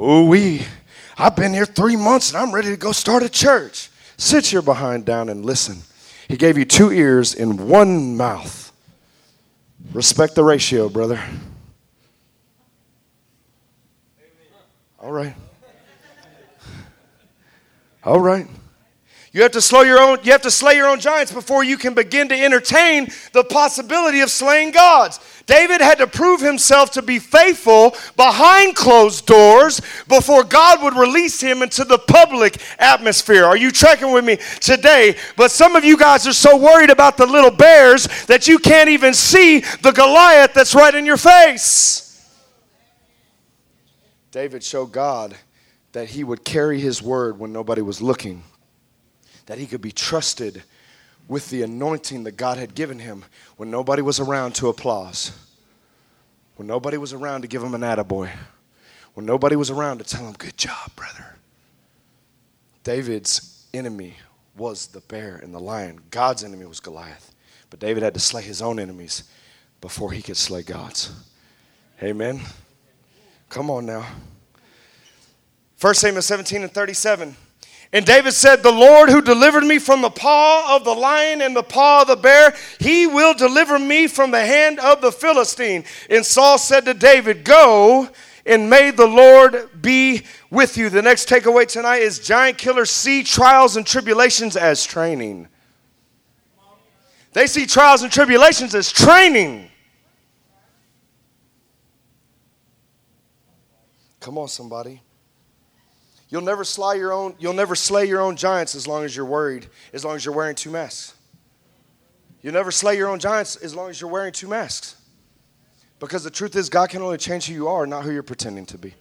Speaker 1: Ooh, we. I've been here three months and I'm ready to go start a church. Sit your behind down and listen. He gave you two ears in one mouth. Respect the ratio, brother. All right. All right. You have to slow your own you have to slay your own giants before you can begin to entertain the possibility of slaying gods. David had to prove himself to be faithful behind closed doors before God would release him into the public atmosphere. Are you tracking with me today? But some of you guys are so worried about the little bears that you can't even see the Goliath that's right in your face. David showed God that he would carry his word when nobody was looking that he could be trusted with the anointing that God had given him when nobody was around to applause, when nobody was around to give him an attaboy, when nobody was around to tell him, Good job, brother. David's enemy was the bear and the lion, God's enemy was Goliath. But David had to slay his own enemies before he could slay God's. Amen. Come on now. 1 Samuel 17 and 37. And David said, The Lord who delivered me from the paw of the lion and the paw of the bear, he will deliver me from the hand of the Philistine. And Saul said to David, Go and may the Lord be with you. The next takeaway tonight is giant killers see trials and tribulations as training. They see trials and tribulations as training. Come on, somebody. You'll never slay your own, you'll never slay your own giants as long as you're worried, as long as you're wearing two masks. You'll never slay your own giants as long as you're wearing two masks. Because the truth is, God can only change who you are, not who you're pretending to be.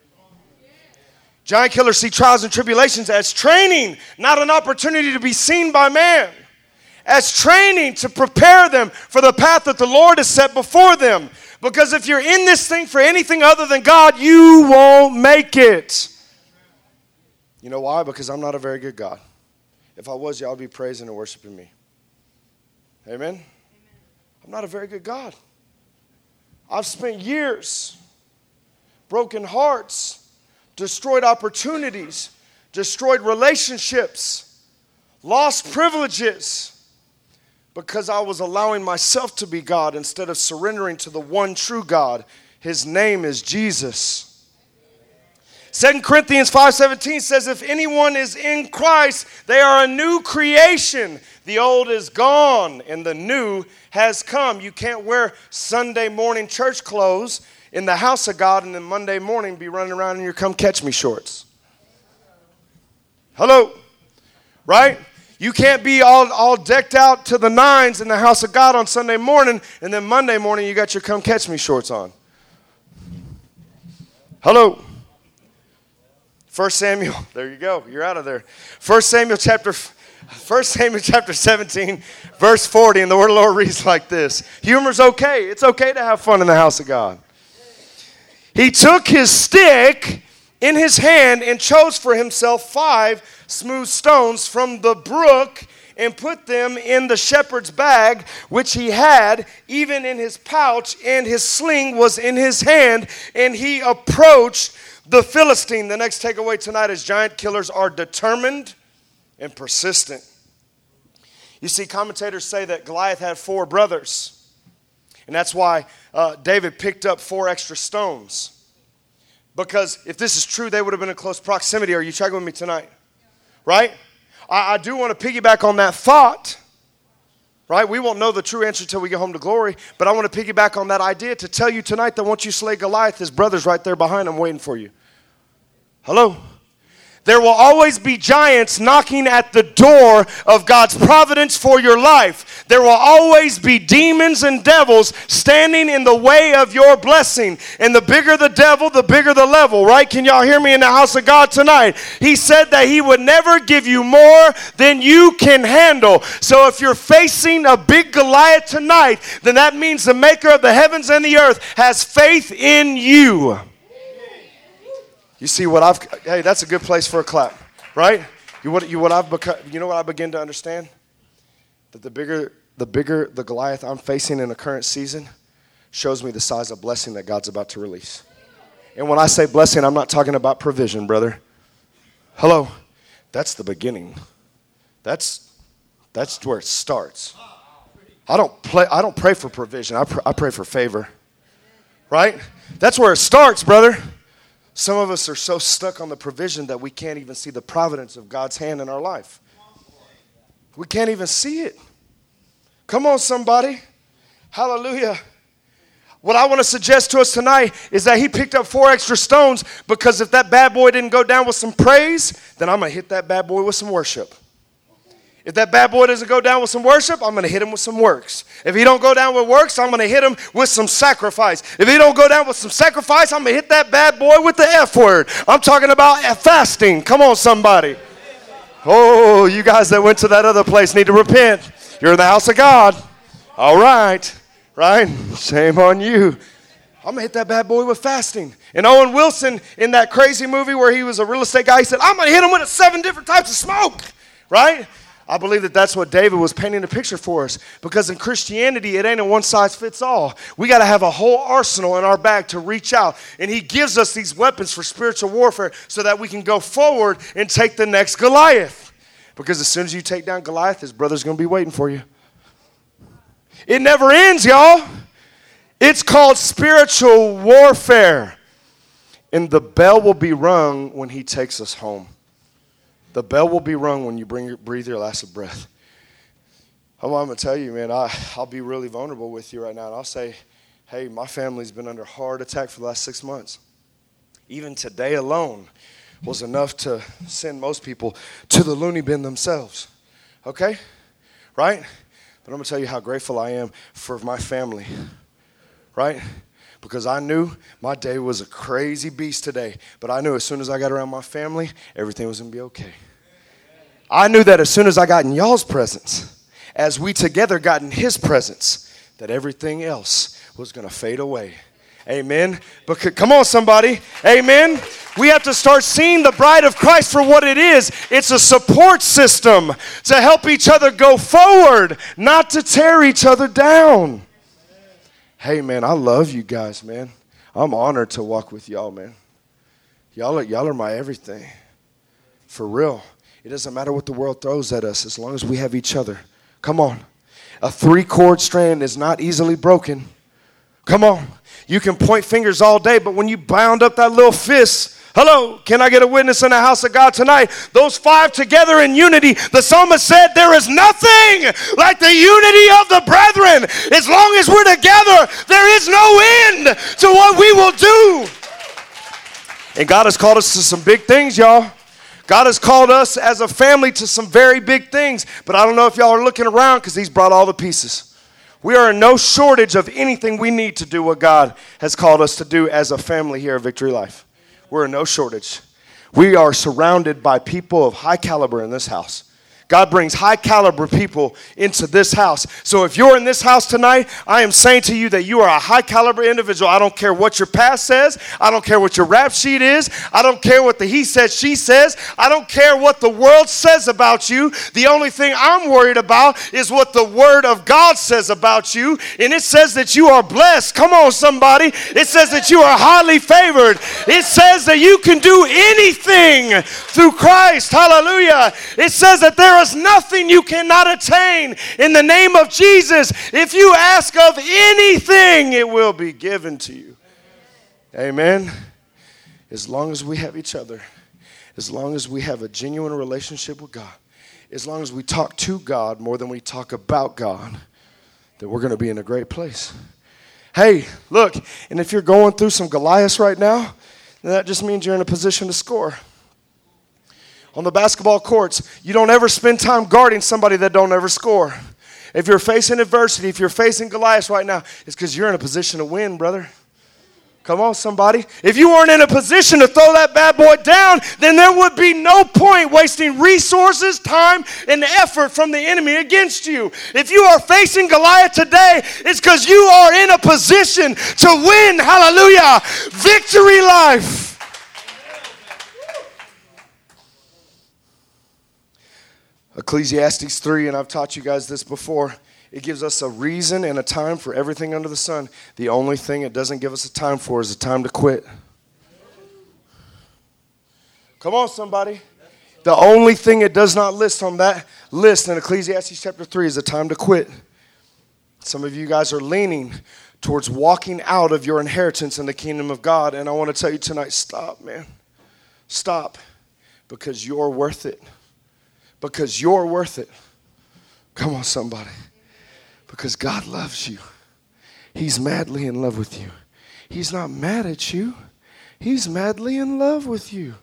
Speaker 1: Giant killers see trials and tribulations as training, not an opportunity to be seen by man. As training to prepare them for the path that the Lord has set before them. Because if you're in this thing for anything other than God, you won't make it. You know why? Because I'm not a very good God. If I was, y'all would be praising and worshiping me. Amen? Amen? I'm not a very good God. I've spent years, broken hearts, destroyed opportunities, destroyed relationships, lost privileges because I was allowing myself to be God instead of surrendering to the one true God. His name is Jesus. 2 Corinthians 5:17 says if anyone is in Christ, they are a new creation. The old is gone and the new has come. You can't wear Sunday morning church clothes in the house of God and then Monday morning be running around in your come catch me shorts. Hello. Right? You can't be all, all decked out to the nines in the house of God on Sunday morning and then Monday morning you got your come catch me shorts on. Hello. 1 Samuel, there you go, you're out of there. 1 Samuel chapter 1 Samuel chapter 17, verse 40, and the word of the Lord reads like this Humor's okay. It's okay to have fun in the house of God. He took his stick in his hand and chose for himself five smooth stones from the brook and put them in the shepherd's bag which he had, even in his pouch, and his sling was in his hand. And he approached the Philistine. The next takeaway tonight is giant killers are determined and persistent. You see, commentators say that Goliath had four brothers. And that's why uh, David picked up four extra stones. Because if this is true, they would have been in close proximity. Are you checking with me tonight? Right? I, I do want to piggyback on that thought. Right? We won't know the true answer until we get home to glory. But I want to piggyback on that idea to tell you tonight that once you slay Goliath, his brother's right there behind him waiting for you. Hello? There will always be giants knocking at the door of God's providence for your life. There will always be demons and devils standing in the way of your blessing. And the bigger the devil, the bigger the level, right? Can y'all hear me in the house of God tonight? He said that He would never give you more than you can handle. So if you're facing a big Goliath tonight, then that means the maker of the heavens and the earth has faith in you. You see what I've, hey, that's a good place for a clap, right? You, what, you, what I've become, you know what I begin to understand? That the bigger, the bigger the Goliath I'm facing in the current season shows me the size of blessing that God's about to release. And when I say blessing, I'm not talking about provision, brother. Hello. That's the beginning. That's, that's where it starts. I don't, play, I don't pray for provision, I, pr- I pray for favor. Right? That's where it starts, brother. Some of us are so stuck on the provision that we can't even see the providence of God's hand in our life. We can't even see it. Come on, somebody. Hallelujah. What I want to suggest to us tonight is that he picked up four extra stones because if that bad boy didn't go down with some praise, then I'm going to hit that bad boy with some worship. If that bad boy doesn't go down with some worship, I'm going to hit him with some works. If he don't go down with works, I'm going to hit him with some sacrifice. If he don't go down with some sacrifice, I'm going to hit that bad boy with the F word. I'm talking about fasting. Come on, somebody. Oh, you guys that went to that other place need to repent. You're in the house of God. All right, right? Shame on you. I'm gonna hit that bad boy with fasting. And Owen Wilson in that crazy movie where he was a real estate guy, he said, I'm gonna hit him with seven different types of smoke, right? I believe that that's what David was painting a picture for us. Because in Christianity, it ain't a one size fits all. We got to have a whole arsenal in our bag to reach out. And He gives us these weapons for spiritual warfare so that we can go forward and take the next Goliath. Because as soon as you take down Goliath, his brother's going to be waiting for you. It never ends, y'all. It's called spiritual warfare. And the bell will be rung when He takes us home. The bell will be rung when you bring your, breathe your last breath. I'm, I'm going to tell you, man, I, I'll be really vulnerable with you right now. And I'll say, hey, my family's been under heart attack for the last six months. Even today alone was enough to send most people to the loony bin themselves. Okay? Right? But I'm going to tell you how grateful I am for my family. Right? Because I knew my day was a crazy beast today. But I knew as soon as I got around my family, everything was going to be okay. I knew that as soon as I got in y'all's presence, as we together got in his presence, that everything else was going to fade away. Amen. Because, come on, somebody. Amen. We have to start seeing the bride of Christ for what it is. It's a support system to help each other go forward, not to tear each other down. Hey, man, I love you guys, man. I'm honored to walk with y'all, man. Y'all are, y'all are my everything. For real. It doesn't matter what the world throws at us as long as we have each other. Come on. A three chord strand is not easily broken. Come on. You can point fingers all day, but when you bound up that little fist, Hello, can I get a witness in the house of God tonight? Those five together in unity. The psalmist said, There is nothing like the unity of the brethren. As long as we're together, there is no end to what we will do. And God has called us to some big things, y'all. God has called us as a family to some very big things. But I don't know if y'all are looking around because He's brought all the pieces. We are in no shortage of anything we need to do what God has called us to do as a family here at Victory Life. We're in no shortage. We are surrounded by people of high caliber in this house. God brings high caliber people into this house. So if you're in this house tonight, I am saying to you that you are a high caliber individual. I don't care what your past says. I don't care what your rap sheet is. I don't care what the he says, she says. I don't care what the world says about you. The only thing I'm worried about is what the word of God says about you. And it says that you are blessed. Come on, somebody. It says that you are highly favored. It says that you can do anything through Christ. Hallelujah. It says that there is nothing you cannot attain in the name of Jesus. If you ask of anything, it will be given to you. Amen. As long as we have each other, as long as we have a genuine relationship with God, as long as we talk to God more than we talk about God, then we're going to be in a great place. Hey, look, and if you're going through some Goliaths right now, that just means you're in a position to score on the basketball courts, you don't ever spend time guarding somebody that don't ever score. If you're facing adversity, if you're facing Goliath right now, it's because you're in a position to win, brother. Come on, somebody. If you weren't in a position to throw that bad boy down, then there would be no point wasting resources, time, and effort from the enemy against you. If you are facing Goliath today, it's because you are in a position to win. Hallelujah. Victory life. Ecclesiastes 3, and I've taught you guys this before. It gives us a reason and a time for everything under the sun. The only thing it doesn't give us a time for is a time to quit. Come on, somebody. The only thing it does not list on that list in Ecclesiastes chapter 3 is a time to quit. Some of you guys are leaning towards walking out of your inheritance in the kingdom of God, and I want to tell you tonight stop, man. Stop because you're worth it because you're worth it. Come on, somebody. Because God loves you. He's madly in love with you. He's not mad at you, He's madly in love with you.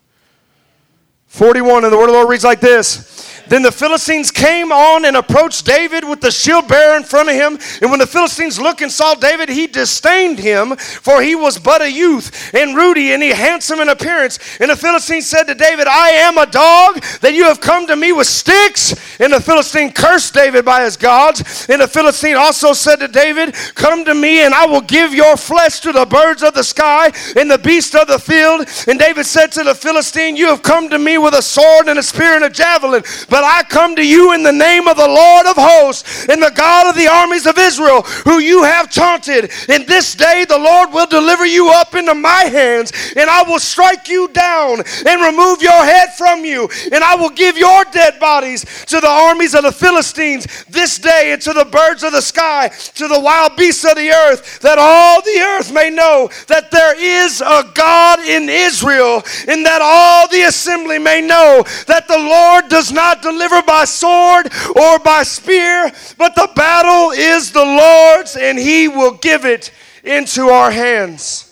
Speaker 1: 41, and the word of the Lord reads like this then the Philistines came on and approached David with the shield bearer in front of him. And when the Philistines looked and saw David, he disdained him, for he was but a youth and ruddy, and he handsome in appearance. And the Philistines said to David, I am a dog that you have come to me with sticks. And the Philistine cursed David by his gods. And the Philistine also said to David, Come to me, and I will give your flesh to the birds of the sky and the beasts of the field. And David said to the Philistine, You have come to me with a sword and a spear and a javelin. But But I come to you in the name of the Lord of hosts and the God of the armies of Israel, who you have taunted. In this day the Lord will deliver you up into my hands, and I will strike you down and remove your head from you, and I will give your dead bodies to the armies of the Philistines this day, and to the birds of the sky, to the wild beasts of the earth, that all the earth may know that there is a God in Israel, and that all the assembly may know that the Lord does not deliver by sword or by spear, but the battle is the Lord's, and he will give it into our hands.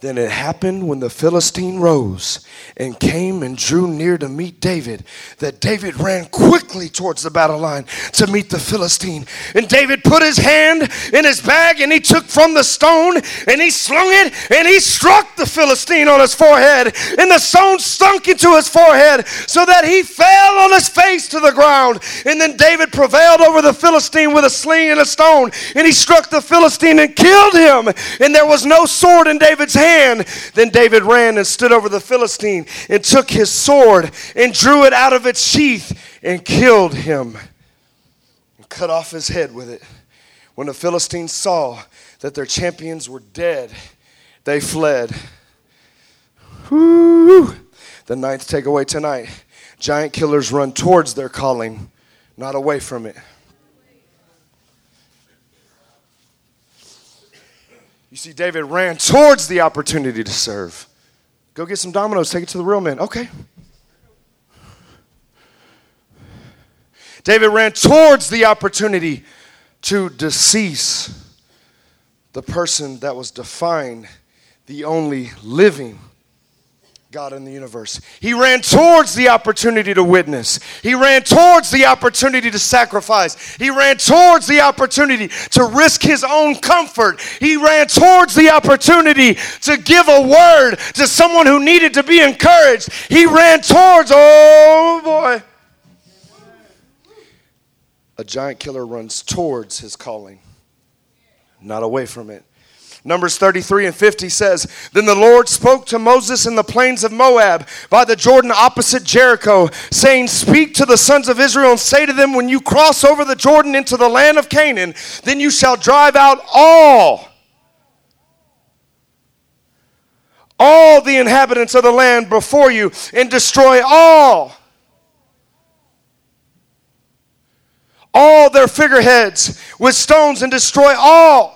Speaker 1: Then it happened when the Philistine rose and came and drew near to meet David that David ran quickly towards the battle line to meet the Philistine. And David put his hand in his bag and he took from the stone and he slung it and he struck the Philistine on his forehead. And the stone sunk into his forehead so that he fell on his face to the ground. And then David prevailed over the Philistine with a sling and a stone. And he struck the Philistine and killed him. And there was no sword in David's hand. Then David ran and stood over the Philistine and took his sword and drew it out of its sheath and killed him and cut off his head with it. When the Philistines saw that their champions were dead, they fled. Woo! The ninth takeaway tonight giant killers run towards their calling, not away from it. You see, David ran towards the opportunity to serve. Go get some Domino's, take it to the real men. Okay. David ran towards the opportunity to decease the person that was defying the only living God in the universe. He ran towards the opportunity to witness. He ran towards the opportunity to sacrifice. He ran towards the opportunity to risk his own comfort. He ran towards the opportunity to give a word to someone who needed to be encouraged. He ran towards, oh boy. A giant killer runs towards his calling, not away from it. Numbers 33 and 50 says, Then the Lord spoke to Moses in the plains of Moab by the Jordan opposite Jericho, saying, Speak to the sons of Israel and say to them, When you cross over the Jordan into the land of Canaan, then you shall drive out all. All the inhabitants of the land before you and destroy all. All their figureheads with stones and destroy all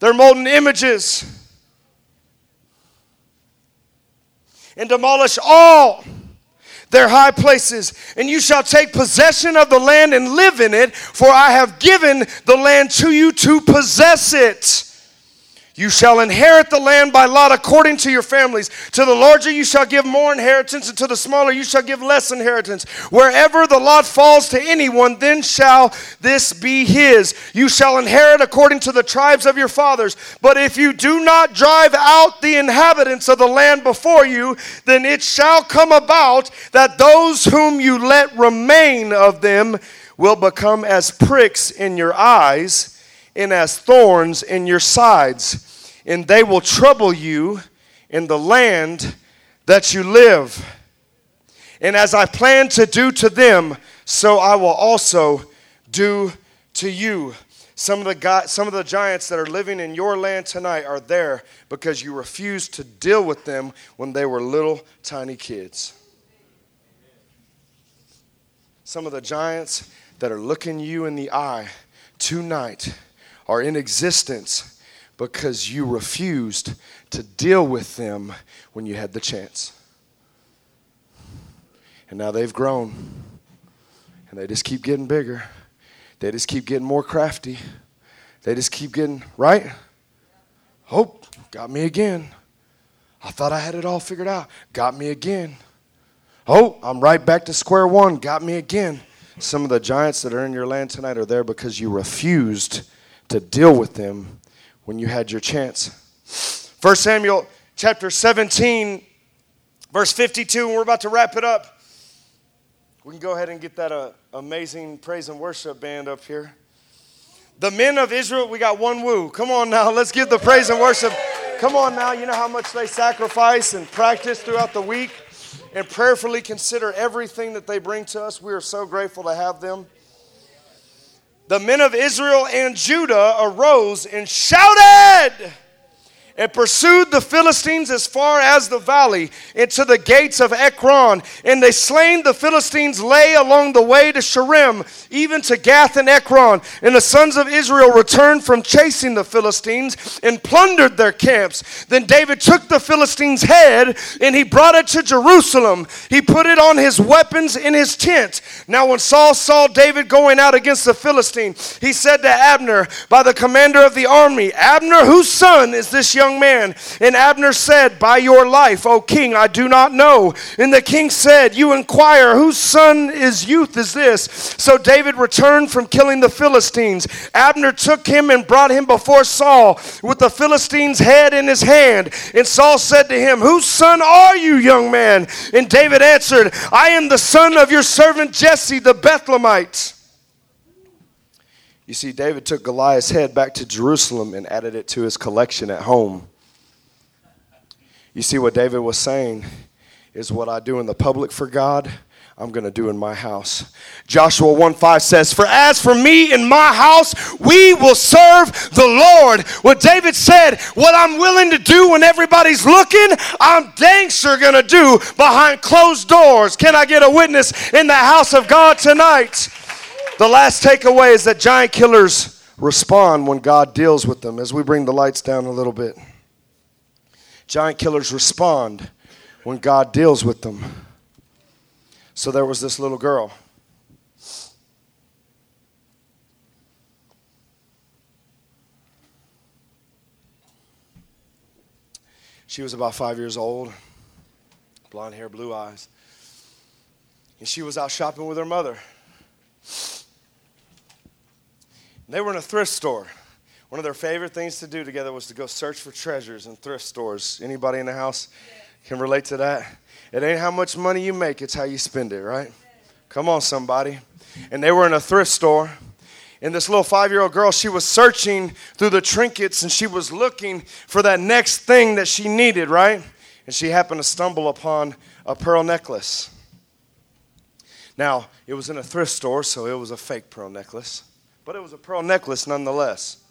Speaker 1: their molten images and demolish all their high places, and you shall take possession of the land and live in it, for I have given the land to you to possess it. You shall inherit the land by lot according to your families. To the larger you shall give more inheritance, and to the smaller you shall give less inheritance. Wherever the lot falls to anyone, then shall this be his. You shall inherit according to the tribes of your fathers. But if you do not drive out the inhabitants of the land before you, then it shall come about that those whom you let remain of them will become as pricks in your eyes and as thorns in your sides and they will trouble you in the land that you live. And as I plan to do to them, so I will also do to you. Some of the some of the giants that are living in your land tonight are there because you refused to deal with them when they were little tiny kids. Some of the giants that are looking you in the eye tonight are in existence because you refused to deal with them when you had the chance. And now they've grown and they just keep getting bigger. They just keep getting more crafty. They just keep getting, right? Hope, got me again. I thought I had it all figured out. Got me again. Oh, I'm right back to square one. Got me again. Some of the giants that are in your land tonight are there because you refused to deal with them when you had your chance. 1 Samuel chapter 17, verse 52, and we're about to wrap it up. We can go ahead and get that uh, amazing praise and worship band up here. The men of Israel, we got one woo. Come on now, let's give the praise and worship. Come on now, you know how much they sacrifice and practice throughout the week. and prayerfully consider everything that they bring to us. We are so grateful to have them. The men of Israel and Judah arose and shouted and pursued the Philistines as far as the valley into the gates of Ekron. And they slain the Philistines lay along the way to Shaaraim, even to Gath and Ekron. And the sons of Israel returned from chasing the Philistines and plundered their camps. Then David took the Philistines' head and he brought it to Jerusalem. He put it on his weapons in his tent. Now, when Saul saw David going out against the Philistine, he said to Abner, by the commander of the army, Abner, whose son is this young young man. And Abner said, By your life, O king, I do not know. And the king said, You inquire, whose son is youth is this? So David returned from killing the Philistines. Abner took him and brought him before Saul with the Philistine's head in his hand. And Saul said to him, Whose son are you, young man? And David answered, I am the son of your servant Jesse the Bethlehemite. You see, David took Goliath's head back to Jerusalem and added it to his collection at home. You see, what David was saying is what I do in the public for God, I'm going to do in my house. Joshua 1 5 says, For as for me and my house, we will serve the Lord. What David said, what I'm willing to do when everybody's looking, I'm dang sure going to do behind closed doors. Can I get a witness in the house of God tonight? The last takeaway is that giant killers respond when God deals with them. As we bring the lights down a little bit, giant killers respond when God deals with them. So there was this little girl. She was about five years old, blonde hair, blue eyes. And she was out shopping with her mother. They were in a thrift store. One of their favorite things to do together was to go search for treasures in thrift stores. Anybody in the house can relate to that? It ain't how much money you make, it's how you spend it, right? Come on, somebody. And they were in a thrift store. And this little five year old girl, she was searching through the trinkets and she was looking for that next thing that she needed, right? And she happened to stumble upon a pearl necklace. Now, it was in a thrift store, so it was a fake pearl necklace but it was a pearl necklace nonetheless.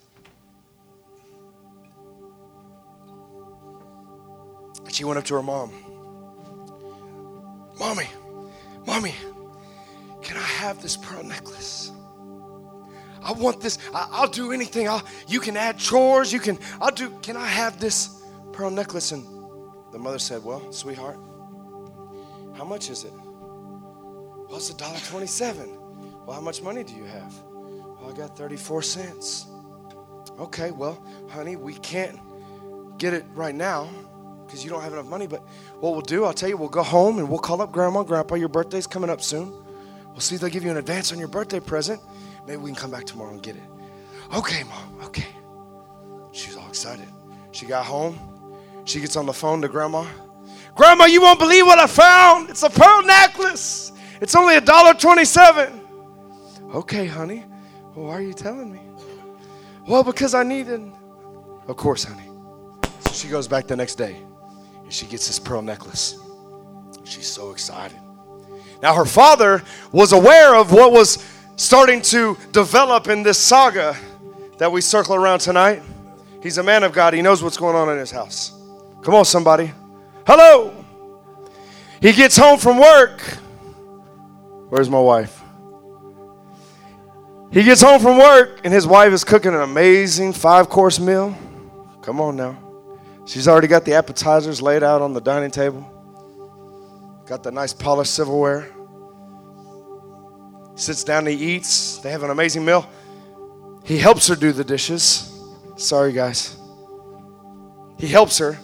Speaker 1: And she went up to her mom. Mommy, mommy, can I have this pearl necklace? I want this. I, will do anything. I'll, you can add chores. You can. I'll do. Can I have this pearl necklace? And the mother said, "Well, sweetheart, how much is it?" Well, it's a dollar twenty-seven. Well, how much money do you have? I got 34 cents. Okay, well, honey, we can't get it right now because you don't have enough money. But what we'll do, I'll tell you, we'll go home and we'll call up grandma and grandpa. Your birthday's coming up soon. We'll see if they'll give you an advance on your birthday present. Maybe we can come back tomorrow and get it. Okay, mom, okay. She's all excited. She got home. She gets on the phone to grandma. Grandma, you won't believe what I found. It's a pearl necklace. It's only a dollar twenty-seven. Okay, honey. Well, why are you telling me? Well, because I needed. Of course, honey. So she goes back the next day and she gets this pearl necklace. She's so excited. Now, her father was aware of what was starting to develop in this saga that we circle around tonight. He's a man of God, he knows what's going on in his house. Come on, somebody. Hello. He gets home from work. Where's my wife? He gets home from work and his wife is cooking an amazing five course meal. Come on now. She's already got the appetizers laid out on the dining table, got the nice polished silverware. Sits down he eats. They have an amazing meal. He helps her do the dishes. Sorry, guys. He helps her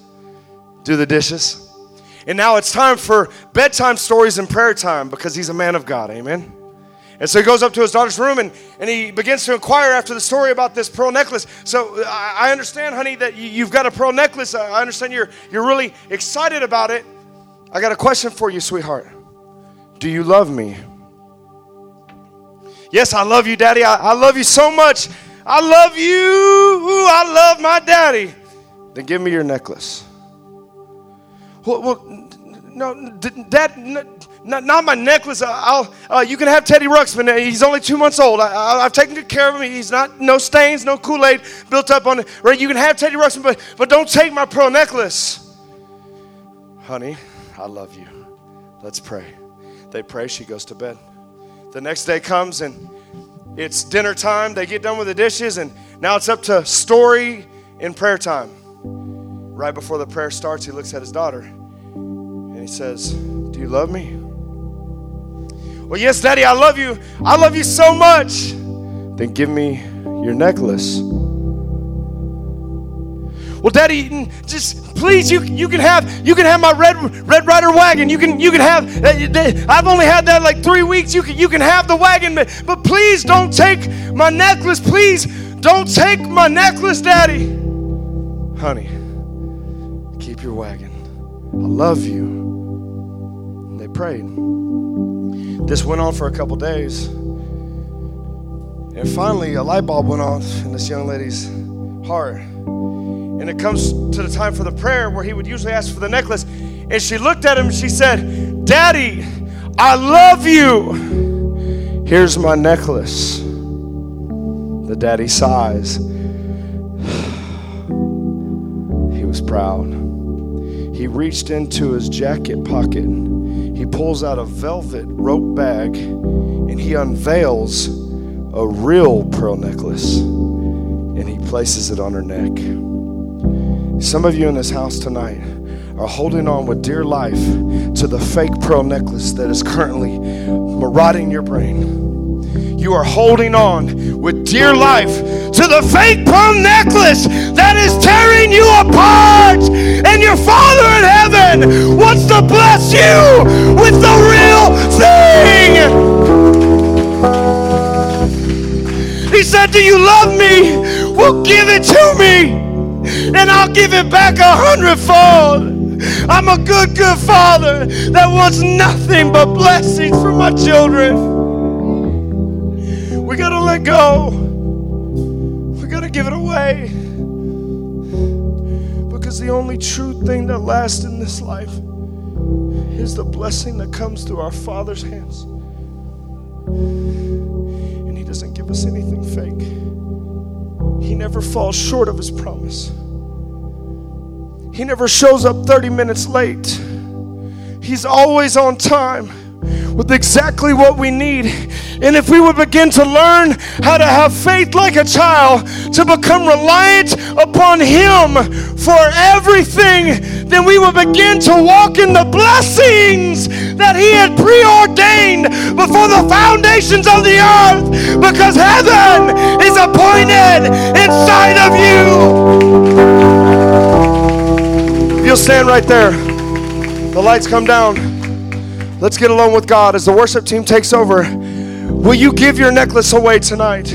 Speaker 1: do the dishes. And now it's time for bedtime stories and prayer time because he's a man of God. Amen. And so he goes up to his daughter's room and, and he begins to inquire after the story about this pearl necklace. So I, understand, honey, that you, have got a pearl necklace. I understand you're, you're really excited about it. I got a question for you, sweetheart. Do you love me? Yes, I love you, Daddy. I, I love you so much. I love you. Ooh, I love my daddy. Then give me your necklace. Well, well no, Dad, not, not my necklace. I'll, uh, you can have Teddy Ruxpin. He's only two months old. I, have taken good care of him. He's not, no stains, no Kool Aid built up on it. Right? You can have Teddy Ruxpin, but, but don't take my pearl necklace. Honey, I love you. Let's pray. They pray. She goes to bed. The next day comes and it's dinner time. They get done with the dishes, and now it's up to story in prayer time. Right before the prayer starts, he looks at his daughter and he says, Do you love me? Well, yes, Daddy, I love you. I love you so much. Then give me your necklace. Well, Daddy, just please, you, you can have you can have my red red rider wagon. You can you can have. Uh, I've only had that like three weeks. You can you can have the wagon, but, but please don't take my necklace. Please don't take my necklace, Daddy. Honey, keep your wagon. I love you. And they prayed. This went on for a couple days. And finally, a light bulb went off in this young lady's heart. And it comes to the time for the prayer where he would usually ask for the necklace. And she looked at him and she said, Daddy, I love you. Here's my necklace. The daddy sighs. he was proud. He reached into his jacket pocket. He pulls out a velvet rope bag and he unveils a real pearl necklace and he places it on her neck. Some of you in this house tonight are holding on with dear life to the fake pearl necklace that is currently marauding your brain. You are holding on with dear life to the fake pearl necklace that is tearing you apart. And your Father in heaven wants to bless you with the real thing. He said, Do you love me? Well, give it to me and I'll give it back a hundredfold. I'm a good, good father that wants nothing but blessings for my children. We gotta let go. We gotta give it away. Because the only true thing that lasts in this life is the blessing that comes through our Father's hands. And He doesn't give us anything fake. He never falls short of His promise. He never shows up 30 minutes late. He's always on time with exactly what we need. And if we would begin to learn how to have faith like a child, to become reliant upon Him for everything, then we would begin to walk in the blessings that He had preordained before the foundations of the earth, because heaven is appointed inside of you. You'll stand right there. The lights come down. Let's get alone with God as the worship team takes over. Will you give your necklace away tonight?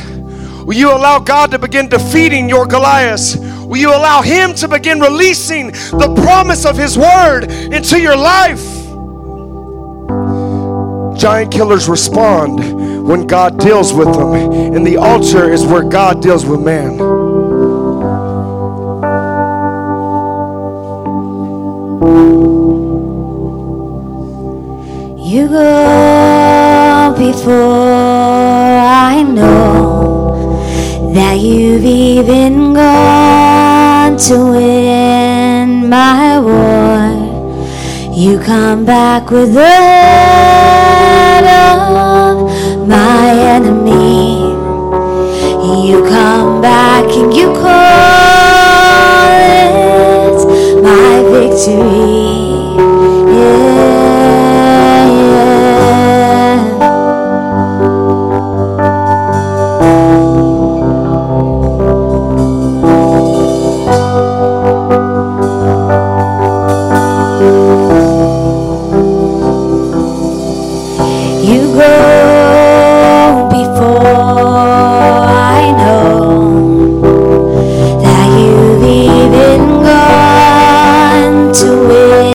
Speaker 1: Will you allow God to begin defeating your Goliath? Will you allow Him to begin releasing the promise of His word into your life? Giant killers respond when God deals with them, and the altar is where God deals with man.
Speaker 2: You go before I know that you've even gone to win my war. You come back with the head of my enemy. You come back and you call it my victory.